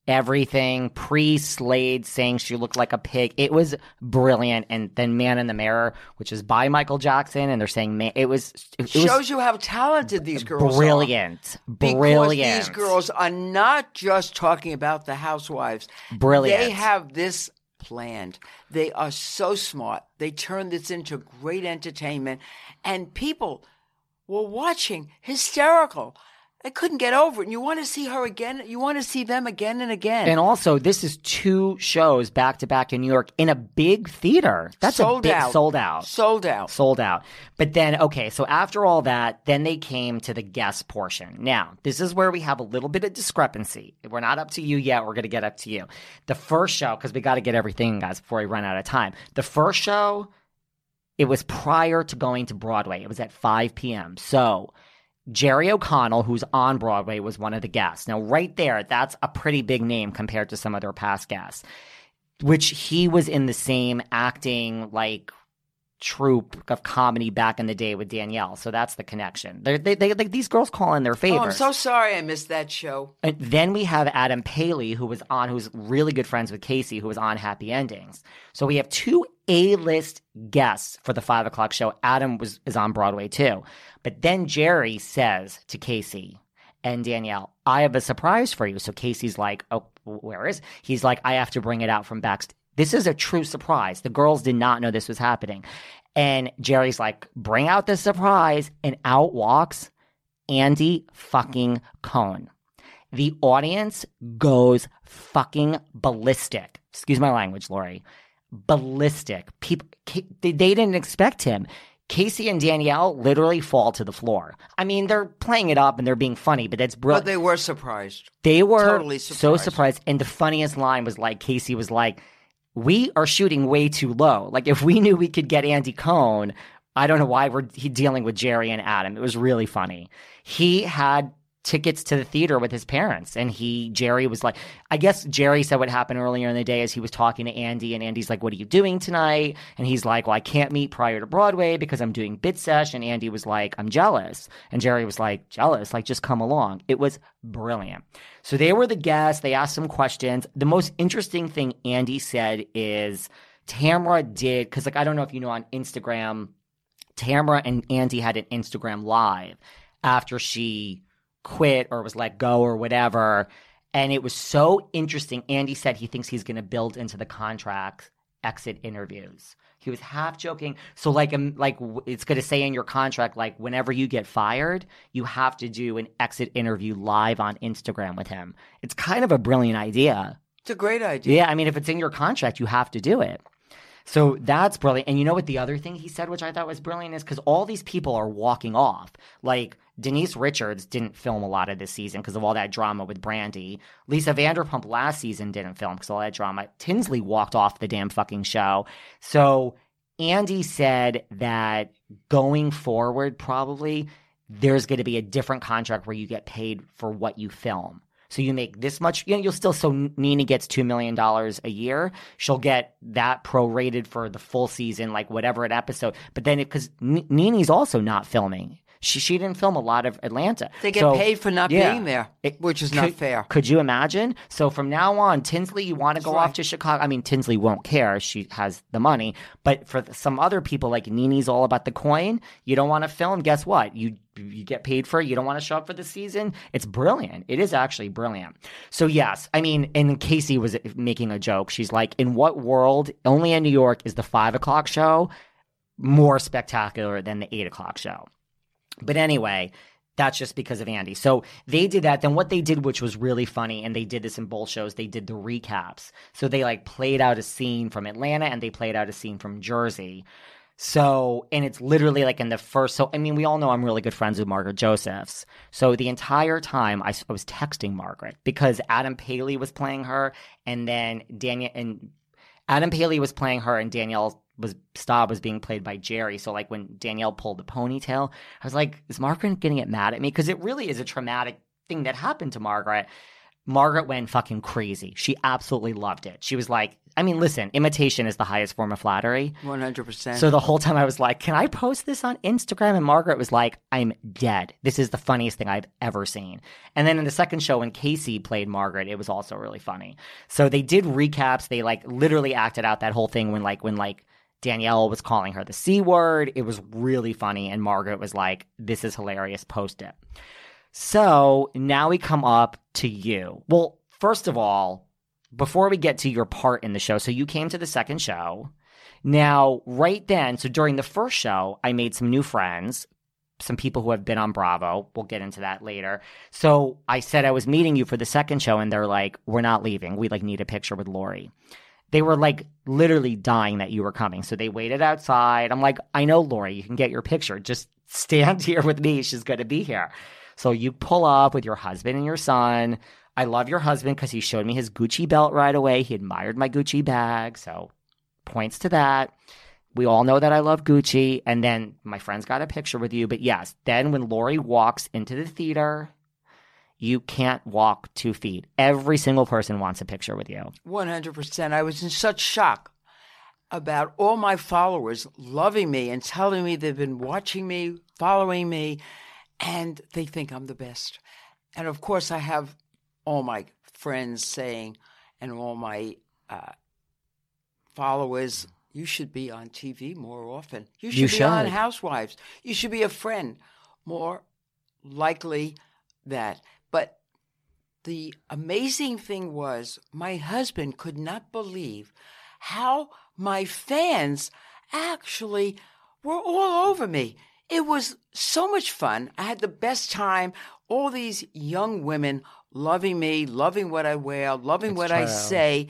everything pre Slade saying she looked like a pig. It was brilliant. And then Man in the Mirror, which is by Michael Jackson, and they're saying man, it was it was Shows you how talented these girls are. brilliant, brilliant. these girls are not just talking about the housewives. Brilliant. They have this planned. They are so smart. They turn this into great entertainment. And people were watching hysterical. I couldn't get over it. And you want to see her again. You want to see them again and again. and also, this is two shows back to back in New York in a big theater. That's sold a big out. sold out. Sold out. sold out. But then, okay, so after all that, then they came to the guest portion. Now, this is where we have a little bit of discrepancy. We're not up to you yet. We're going to get up to you. The first show, because we got to get everything, guys, before we run out of time. The first show, it was prior to going to Broadway. It was at 5 p.m. So, Jerry O'Connell, who's on Broadway, was one of the guests. Now, right there, that's a pretty big name compared to some other past guests, which he was in the same acting, like, troupe of comedy back in the day with Danielle. So that's the connection. They, they, like these girls call in their favors. Oh, I'm so sorry I missed that show. And then we have Adam Pally, who was on, who's really good friends with Casey, who was on Happy Endings. So we have two A-list guests for the five o'clock show. Adam was is on Broadway too, but then Jerry says to Casey and Danielle, "I have a surprise for you." So Casey's like, "Oh, where is?" He's like, "I have to bring it out from backstage." This is a true surprise. The girls did not know this was happening. And Jerry's like, bring out the surprise. And out walks Andy fucking Cohn. The audience goes fucking ballistic. Excuse my language, Lori. Ballistic. People, they, didn't expect him. Casey and Danielle literally fall to the floor. I mean, they're playing it up and they're being funny, but that's brilliant. But they were surprised. They were Totally so surprised. surprised. And the funniest line was like Casey was like, "We are shooting way too low. Like if we knew we could get Andy Cohen, I don't know why we're dealing with Jerry and Adam. It was really funny. He had tickets to the theater with his parents. And he Jerry was like I guess Jerry said what happened earlier in the day as he was talking to Andy and Andy's like what are you doing tonight? And he's like well I can't meet prior to Broadway because I'm doing Bitch Sesh. And Andy was like I'm jealous. And Jerry was like jealous? Like just come along. It was brilliant. So they were the guests. They asked some questions. The most interesting thing Andy said is Tamara did because like I don't know if you know on Instagram Tamara and Andy had an Instagram live after she quit or was let go or whatever. And it was so interesting. Andy said he thinks he's going to build into the contract exit interviews. He was half joking. So like um, like it's going to say in your contract like whenever you get fired, you have to do an exit interview live on Instagram with him. It's kind of a brilliant idea. It's a great idea. Yeah, I mean if it's in your contract, you have to do it. So that's brilliant. And you know what the other thing he said, which I thought was brilliant, is because all these people are walking off. Like Denise Richards didn't film a lot of this season because of all that drama with Brandi. Lisa Vanderpump last season didn't film because of all that drama. Tinsley walked off the damn fucking show. So Andy said that going forward, probably there's going to be a different contract where you get paid for what you film. So you make this much, you know, you'll still, so NeNe gets $2 million a year. She'll get that prorated for the full season, like whatever an episode. But then, because NeNe's also not filming. She, she didn't film a lot of Atlanta. They get So, paid for not yeah. being there, It- which is not fair. Could you imagine? So from now on, Tinsley, you want to go right. off to Chicago? I mean, Tinsley won't care; she has the money. But for some other people, like NeNe's all about the coin. You don't want to film. Guess what? You you get paid for it. You don't want to show up for the season. It's brilliant. It is actually brilliant. So yes, I mean, and Casey was making a joke. She's like, "In what world? Only in New York is the five o'clock show more spectacular than the eight o'clock show." But anyway, that's just because of Andy. So they did that. Then what they did, which was really funny, and they did this in both shows, they did the recaps. So they like played out a scene from Atlanta and they played out a scene from Jersey. So, and it's literally like in the first. So, I mean, we all know I'm really good friends with Margaret Josephs. So the entire time I was texting Margaret because Adam Pally was playing her, and then Daniel and Adam Pally was playing her, and Danielle was Staub was being played by Jerry. So like when Danielle pulled the ponytail, I was like, is Margaret gonna get mad at me? Because it really is a traumatic thing that happened to Margaret. Margaret went fucking crazy. She absolutely loved it. She was like, I mean, listen, imitation is the highest form of flattery. One hundred percent. So the whole time I was like, can I post this on Instagram? And Margaret was like, I'm dead. This is the funniest thing I've ever seen. And then in the second show, when Casey played Margaret, it was also really funny. So they did recaps. They like literally acted out that whole thing when like, when like, Danielle was calling her the C word. It was really funny. And Margaret was like, This is hilarious. Post it. So now we come up to you. Well, first of all, before we get to your part in the show, so you came to the second show. Now, right then, so during the first show, I made some new friends, some people who have been on Bravo. We'll get into that later. So I said I was meeting you for the second show, and they're like, We're not leaving. We like need a picture with Lori they were like literally dying that you were coming. So they waited outside. I'm like, I know, Lori, you can get your picture. Just stand here with me. She's going to be here. So you pull up with your husband and your son. I love your husband because he showed me his Gucci belt right away. He admired my Gucci bag. So points to that. We all know that I love Gucci. And then my friends got a picture with you. But yes, then when Lori walks into the theater, you can't walk two feet. Every single person wants a picture with you. One hundred percent. I was in such shock about all my followers loving me and telling me they've been watching me, following me, and they think I'm the best. And of course, I have all my friends saying, and all my uh, followers, you should be on TV more often. You should You be on. Housewives. You should be a friend. More likely that. But the amazing thing was my husband could not believe how my fans actually were all over me. It was so much fun. I had the best time. All these young women loving me, loving what I wear, loving It's what I say.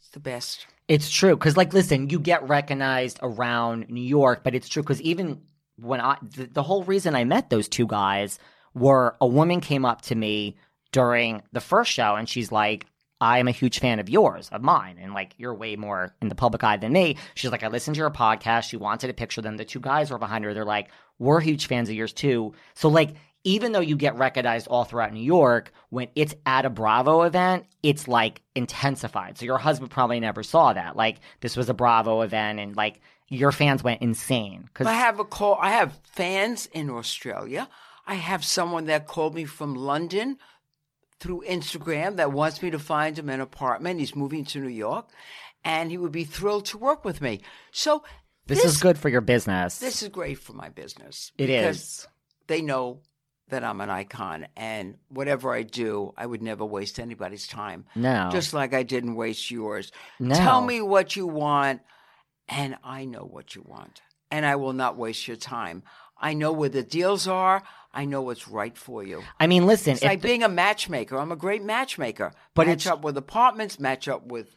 It's the best. It's true because, like, listen, you get recognized around New York, but it's true because even when I, the, the whole reason I met those two guys were a woman came up to me during the first show and she's like, I am a huge fan of yours, of mine, and like you're way more in the public eye than me. She's like, I listened to your podcast. She wanted a picture them. The two guys were behind her. They're like, we're huge fans of yours too. So like, even though you get recognized all throughout New York, when it's at a Bravo event, it's like intensified. So your husband probably never saw that. Like this was a Bravo event, and like your fans went insane because I have a call. I have fans in Australia. I have someone that called me from London through Instagram that wants me to find him an apartment. He's moving to New York, and he would be thrilled to work with me. So this, is good for your business. This is great for my business. It because is. They know that I'm an icon, and whatever I do, I would never waste anybody's time. No. Just like I didn't waste yours. No. Tell me what you want, and I know what you want, and I will not waste your time. I know where the deals are. I know what's right for you. I mean, listen, It's like the- being a matchmaker. I'm a great matchmaker. But match it's- up with apartments, match up with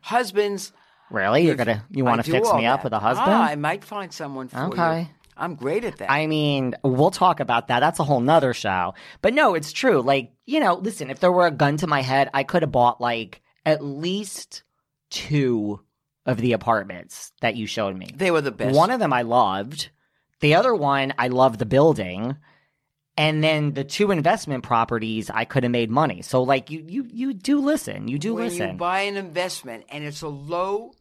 husbands. really, you're gonna you want to fix me up with a husband? Ah, I might find someone for you. Okay. I'm great at that. I mean, we'll talk about that. That's a whole nother show. But no, it's true. Like, you know, listen, if there were a gun to my head, I could have bought like at least two of the apartments that you showed me. they were the best. One of them I loved. The other one, I loved the building. And then the two investment properties, I could have made money. So, like, you you you do listen. You do listen. when listen. you buy an investment and it's a low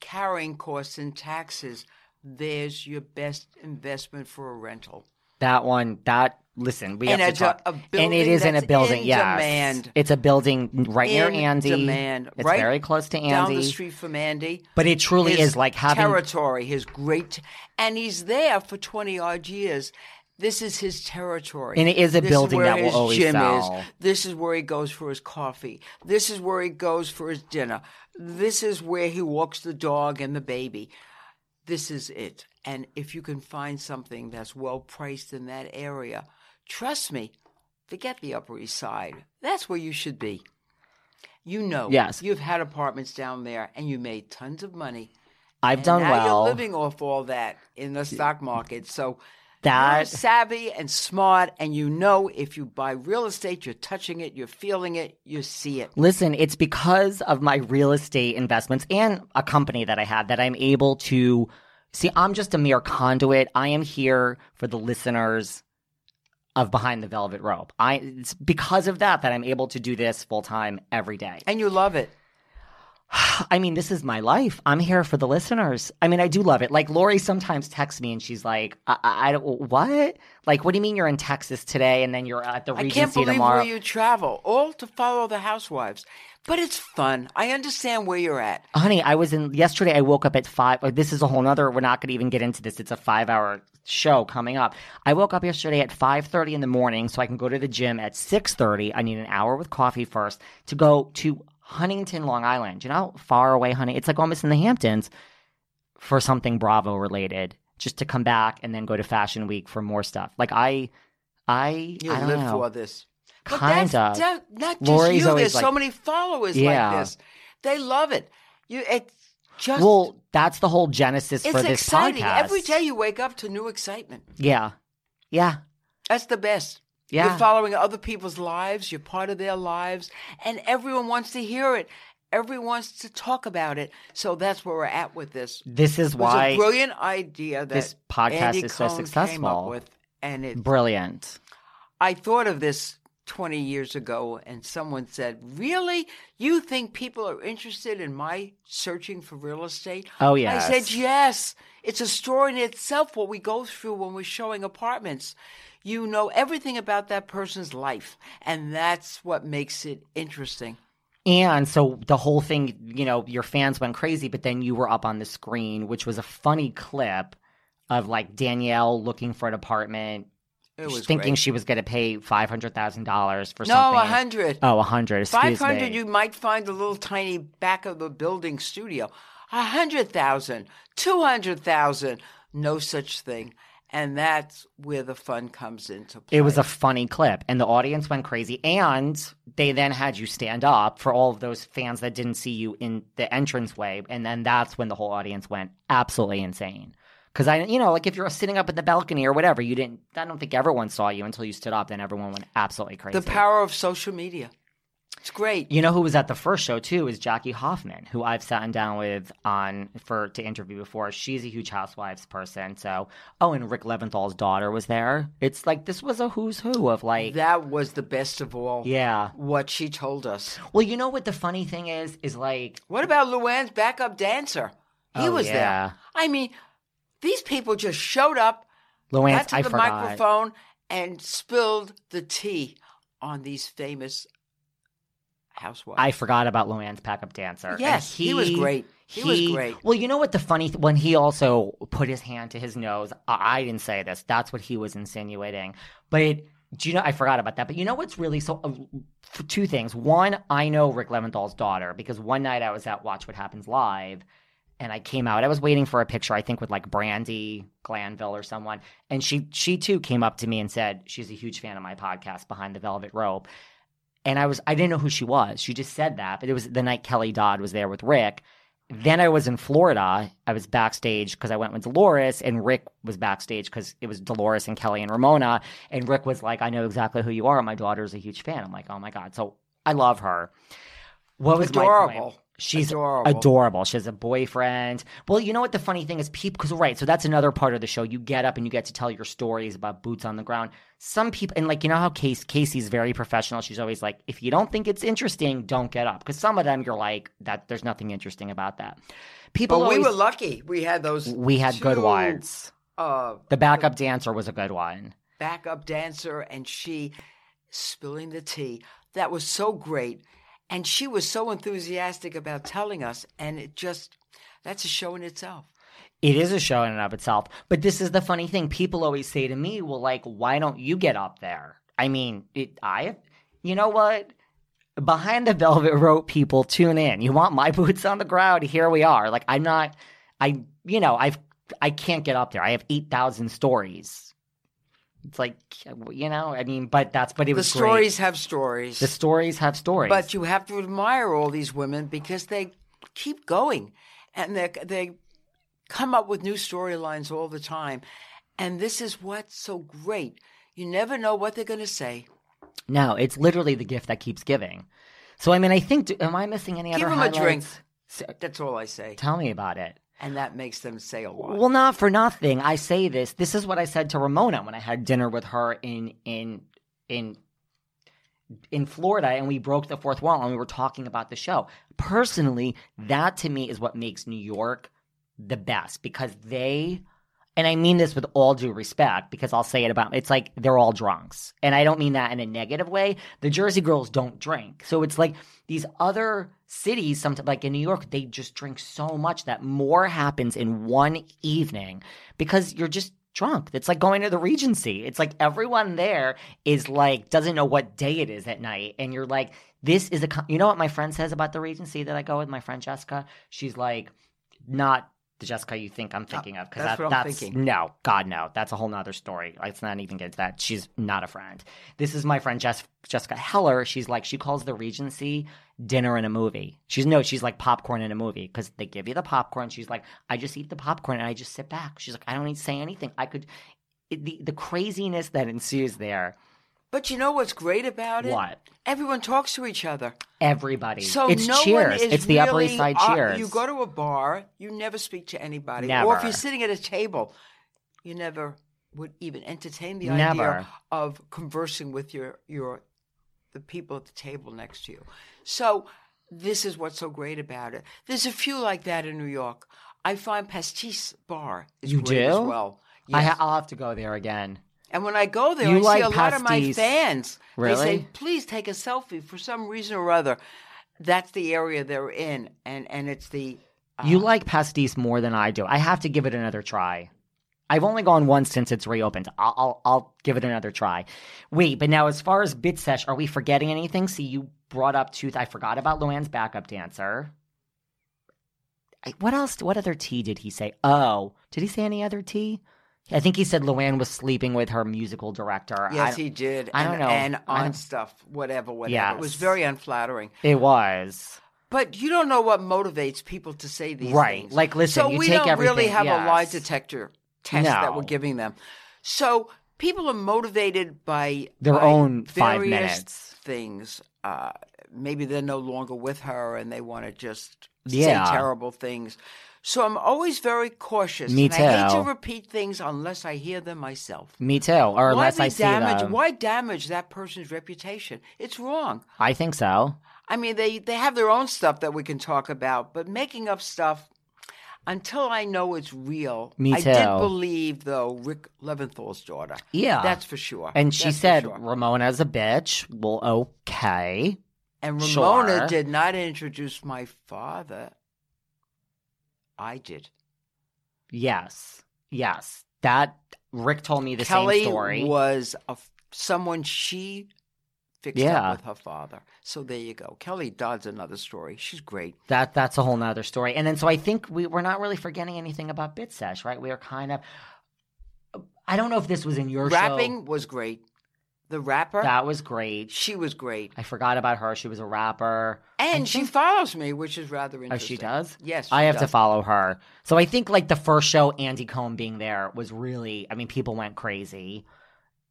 carrying cost in taxes, there's your best investment for a rental. That one, that listen, we And have to a- talk. a and it building in a building. in yes, demand. it's a building right near Andy. demand, It's right very close to Andy. Down the street from Andy. But it truly his is like having. territory, his great, and he's there for twenty odd years. This is his territory, And it is a This building where that will always gym sell. Is. This is where he goes for his coffee. This is where he goes for his dinner. This is where he walks the dog and the baby. This is it. And if you can find something that's well priced in that area, trust me, forget the Upper East Side. That's where you should be. You know, Yes. you've had apartments down there and you made tons of money. I've done now well. You're living off all that in the stock market. So you're savvy and smart, and you know if you buy real estate, you're touching it, you're feeling it, you see it. Listen, it's because of my real estate investments and a company that I have that I'm able to see. I'm just a mere conduit. I am here for the listeners of Behind the Velvet Rope. I it's because of that that I'm able to do this full time every day. And you love it. I mean, this is my life. I'm here for the listeners. I mean, I do love it. Like Lori sometimes texts me and she's like, I, I, I don't, what? Like, what do you mean you're in Texas today and then you're at the Regency tomorrow? I can't believe tomorrow? where you travel, all to follow the housewives. But it's fun. I understand where you're at. Honey, I was in yesterday. I woke up at five. oh, This is a whole nother. We're not going to even get into this. It's a five-hour show coming up. I woke up yesterday at five thirty in the morning, so I can go to the gym at six thirty. I need an hour with coffee first to go to Huntington, Long Island. You know how far away, honey? It's like almost in the Hamptons for something Bravo related. Just to come back and then go to Fashion Week for more stuff. Like I, I, You I don't live know. for this. But Kind that's, of. that- not just Lori's you. always There's so many followers Yeah. like this. They love it. You, it's just. Well, that's the whole genesis it's for this exciting. podcast. Every day you wake up to new excitement. Yeah, yeah, That's the best. Yeah. You're following other people's lives, you're part of their lives, and everyone wants to hear it. Everyone wants to talk about it. So that's where we're at with this. This is why a brilliant idea that this podcast Andy is so Came successful. up with, and it, brilliant. I thought of this 20 years ago, and someone said, Really? You think people are interested in my searching for real estate? Oh, yeah. I said, Yes. It's a story in itself what we go through when we're showing apartments. You know everything about that person's life, and that's what makes it interesting. And so the whole thing, you know, your fans went crazy, but then you were up on the screen, which was a funny clip of like Danielle looking for an apartment, thinking great. she was going to pay five hundred thousand dollars for No, something. a hundred. Oh, a hundred. Five hundred, you might find a little tiny back of a building studio. A hundred thousand, two hundred thousand, no such thing. And that's where the fun comes into play. It was a funny clip, and the audience went crazy. And they then had you stand up for all of those fans that didn't see you in the entranceway, and then that's when the whole audience went absolutely insane. Because I, you know, like if you're sitting up in the balcony or whatever, you didn't. I don't think everyone saw you until you stood up. Then everyone went absolutely crazy. the power of social media. It's great. You know who was at the first show too is Jackie Hoffman, who I've sat down with on for to interview before. She's a huge Housewives person. So, oh, and Rick Leventhal's daughter was there. It's like this was a who's who of like, that was the best of all. yeah. What she told us. Well, you know what the funny thing is is like, What about Luann's backup dancer? He Oh, was yeah. there. I mean, these people just showed up, Luann, got to I the forgot. microphone, and spilled the tea on these famous housewives. I forgot about Luann's backup dancer. Yes, he was great. He was great. Well, you know what the funny th- when he also put his hand to his nose. I, I didn't say this. That's what he was insinuating. But it, do you know? I forgot about that. But you know what's really so? Uh, two things. One, I know Rick Leventhal's daughter because one night I was at Watch What Happens Live. And I came out. I was waiting for a picture, I think, with like Brandi Glanville or someone. And she she too came up to me and said she's a huge fan of my podcast, Behind the Velvet Rope and I was I didn't know who she was. She just said that, but it was the night Kelly Dodd was there with Rick. Then I was in Florida. I was backstage because I went with Dolores, and Rick was backstage because it was Dolores and Kelly and Ramona. And Rick was like, "I know exactly who you are. My daughter's a huge fan." I'm like, "Oh my god!" So I love her. What was Adorable. She's Adorable. adorable. She has a boyfriend. Well, you know what the funny thing is, people. Because right, so that's another part of the show. You get up and you get to tell your stories about boots on the ground. Some people, and like you know how Case Casey's very professional. She's always like, if you don't think it's interesting, don't get up. Because some of them, you're like, that. There's nothing interesting about that. People. but we were lucky. We had those. We had good two, ones. Uh, The backup dancer was a good one. backup dancer and she spilling the tea. That was so great. And she was so enthusiastic about telling us. And it just, that's a show in itself. It is a show in and of itself. But this is the funny thing. People always say to me, well, like, why don't you get up there? I mean, it, I, you know what? Behind the velvet rope, people tune in. You want my boots on the ground? Here we are. Like, I'm not, I, you know, I've, I can't get up there. I have 8,000 stories. It's like, you know, I mean, but that's, but it The was the stories have stories. The stories have stories. But you have to admire all these women because they keep going and they they come up with new storylines all the time. And this is what's so great. You never know what they're going to say. no, it's literally the gift that keeps giving. So, I mean, I think, am I missing any Give other them a drink. That's all I say. Tell me about it. And that makes them say a lot. Well, not for nothing. I say this. This is what I said to Ramona when I had dinner with her in in in in Florida, and we broke the fourth wall and we were talking about the show. Personally, that to me is what makes New York the best because they. And I mean this with all due respect because I'll say it about it's like they're all drunks. And I don't mean that in a negative way. The Jersey girls don't drink. So it's like these other cities, sometimes like in New York, they just drink so much that more happens in one evening because you're just drunk. It's like going to the Regency. It's like everyone there is like doesn't know what day it is at night, and you're like, this is a. You know what my friend says about the Regency that I go with my friend Jessica? She's like, not the Jessica you think I'm thinking of because that's that, that's no, God no, that's a whole nother story. Let's not even get to that. She's not a friend. This is my friend Jess, Jessica Heller. She's like she calls the Regency dinner in a movie. She's no, she's like popcorn in a movie because they give you the popcorn. She's like, I just eat the popcorn and I just sit back. She's like, I don't need to say anything. I could. It, the the craziness that ensues there. But you know what's great about it? What? Everyone talks to each other. Everybody. So it's no cheers. one is it's the Upper really, East Side uh, cheers. you go to a bar, you never speak to anybody. Never. Or if you're sitting at a table, you never would even entertain the Never. idea of conversing with your your the people at the table next to you. So this is what's so great about it. There's a few like that in New York. I find Pastis Bar is You great as do? well. I Yes. ha- I'll have to go there again. And when I go there, You I like see a lot of my fans. They say, "Please take a selfie." For some reason or other, that's the area they're in, and and it's the You um, like pastis more than I do. I have to give it another try. I've only gone once since it's reopened. I'll, I'll I'll give it another try. Wait, but now as far as Bitch Sesh, are we forgetting anything? See, you brought up tooth. I forgot about Luann's backup dancer. I, what else? What other tea did he say? Oh, did he say any other tea? I think he said Luann was sleeping with her musical director. Yes, I- he did. I and, don't know. And on stuff, whatever, whatever. It was very unflattering. It was. But you don't know what motivates people to say these things. Right. things. Like, listen, so we don't really have a lie detector test that we're giving them. So people are motivated by Their by own five various minutes. things. Uh, maybe they're no longer with her and they want to just Yeah. say terrible things. So I'm always very cautious. Me and I hate to repeat things unless I hear them myself. Me too. Or why unless I see damage? them. Why damage that person's reputation? It's wrong. I think so. I mean, they they have their own stuff that we can talk about, but making up stuff until I know it's real. Me too. I did believe though Rick Leventhal's daughter. Yeah. that's for sure. And she That's said sure. Ramona's a bitch. Well, okay. and Ramona sure. did not introduce my father. I did. Yes. Yes. That Rick told me the Kelly same story. was a, someone she fixed Yeah. up with her father. So there you go. Kelly Dodd's another story. She's great. That that's a whole nother story. And then so I think we we're not really forgetting anything about Bitch Sesh, right? We are kind of I don't know if this was in your Rapping show. was great. The rapper, That was great. she was great. I forgot about her. She was a rapper. And she follows me, which is rather interesting. Oh, she does? Yes, I she have to follow her. So I think like the first show, Andy Cohen being there was really, I mean, people went crazy.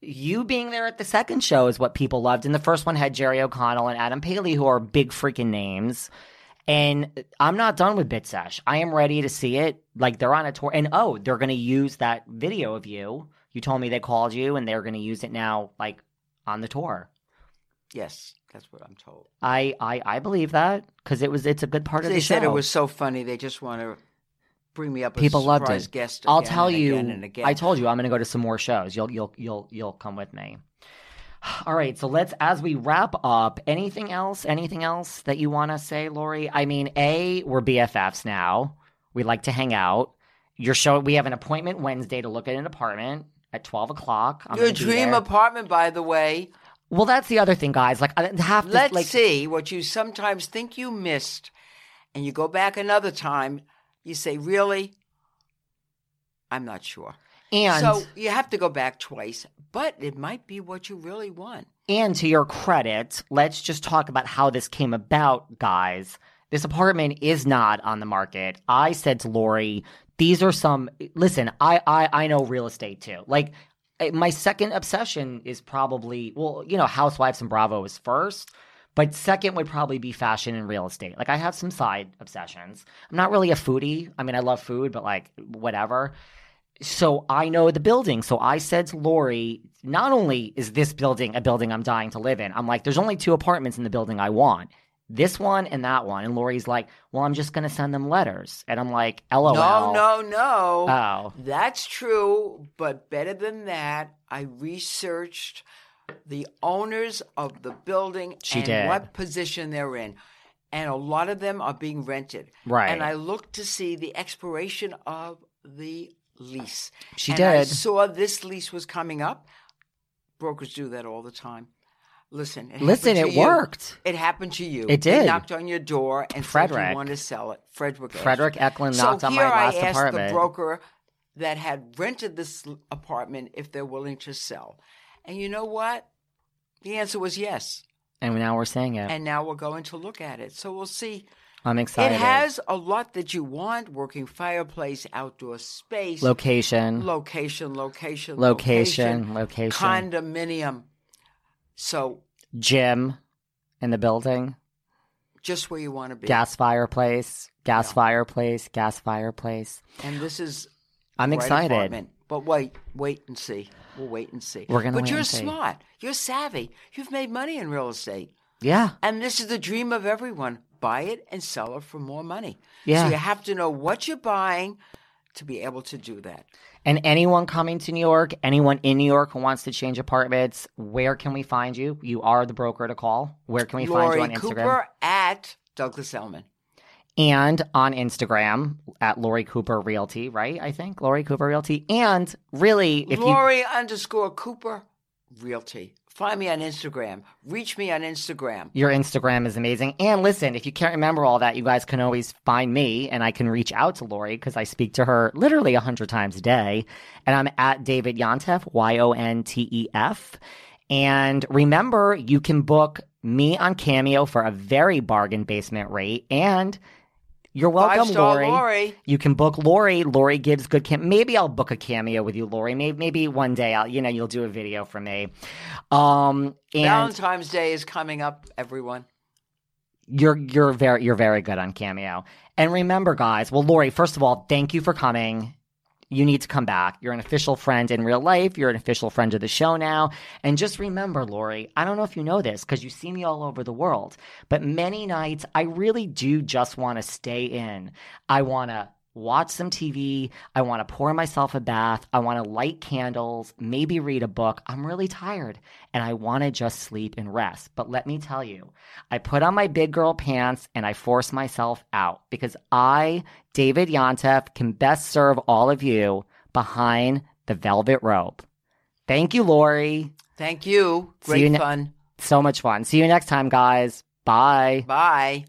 You being there at the second show is what people loved. And the first one had Jerry O'Connell and Adam Pally, who are big freaking names. And I'm not done with Bitch Sesh. I am ready to see it. Like they're on a tour. And oh, they're going to use that video of you. You told me they called you and they're going to use it now, like on the tour. Yes, that's what I'm told. I, I, I believe that because it was it's a good part of They the show. They said it was so funny. They just want to bring me up People a loved surprise it. guest. I'll tell and you. again and again. I told you I'm going to go to some more shows. You'll you'll you'll you'll come with me. All right, so let's as we wrap up. Anything else? Anything else that you want to say, Lori? I mean, a we're BFFs now. We like to hang out. Your show. We have an appointment Wednesday to look at an apartment at twelve o'clock. I'm Your dream apartment, by the way. Well, that's the other thing, guys. Like, I have to Let's like. see what you sometimes think you missed, and you go back another time. You say, "Really? I'm not sure." And so you have to go back twice, but it might be what you really want. And to your credit, let's just talk about how this came about, guys. This apartment is not on the market. I said to Lori, these are some listen, I I I know real estate too. Like eh, my second obsession is probably well, you know, Housewives and Bravo is first, but second would probably be fashion and real estate. Like I have some side obsessions. I'm not really a foodie. I mean, I love food, but like whatever. So I know the building. So I said to Lori, not only is this building a building I'm dying to live in, I'm like, there's only two apartments in the building I want. This one and that one. And Lori's like, well, I'm just going to send them letters. And I'm like, LOL. No, no, no. Oh. That's true, but better than that, I researched the owners of the building She and did. what position they're in. And a lot of them are being rented. Right. And I looked to see the expiration of the lease. She and I did. saw this lease was coming up. Brokers do that all the time. Listen, it Listen, it you. worked. It happened to you. It They did. knocked on your door and said Fredrik. you want to sell it. Fredrik. Fredrik. Eklund so knocked on my last I asked apartment. the broker that had rented this apartment if they're willing to sell. And you know what? The answer was yes. And now we're saying it. And now we're going to look at it. So we'll see. I'm excited. It has a lot that you want working fireplace, outdoor space, location, location, location, Location, location. condominium. So gym in the building, just where you want to be. gas fireplace, gas fireplace, gas fireplace. And this is I'm right excited. apartment. But wait, wait and see. We'll wait and see. We're gonna But wait you're and see. smart. You're savvy. You've made money in real estate. Yeah. And this is the dream of everyone. Buy it and sell it for more money. Yeah. So you have to know what you're buying to be able to do that. And anyone coming to New York, anyone in New York who wants to change apartments, where can we find you? You are the broker to call. Where can we Lori find you on Instagram? Cooper at Douglas Elliman. and on Instagram at Lori Cooper Realty, right? I think Lori Cooper Realty. And really, if you Lori underscore Cooper Realty. Find me on Instagram. Reach me on Instagram. Your Instagram is amazing. And listen, if you can't remember all that, you guys can always find me and I can reach out to Lori because I speak to her literally 100 times a day. And I'm at David Yontef, Y O N T E F. And remember, you can book me on Cameo for a very bargain basement rate. And you're welcome, Lori. Lori. You can book Lori. Lori gives good cam. Maybe I'll book a cameo with you, Lori. Maybe, maybe one day I'll, you know, you'll do a video for me. Um, and Valentine's Day is coming up, everyone. you're you're very you're very good on cameo. And remember, guys. Well, Lori, first of all, thank you for coming. You need to come back. You're an official friend in real life. You're an official friend of the show now. And just remember, Lori, I don't know if you know this because you see me all over the world, but many nights I really do just want to stay in. I want to watch some TV. I want to pour myself a bath. I want to light candles, maybe read a book. I'm really tired and I want to just sleep and rest. But let me tell you, I put on my big girl pants and I force myself out because I, David Yontef, can best serve all of you behind the velvet rope. Thank you, Lori. Thank you. Great you ne- fun. So much fun. See you next time, guys. Bye. Bye.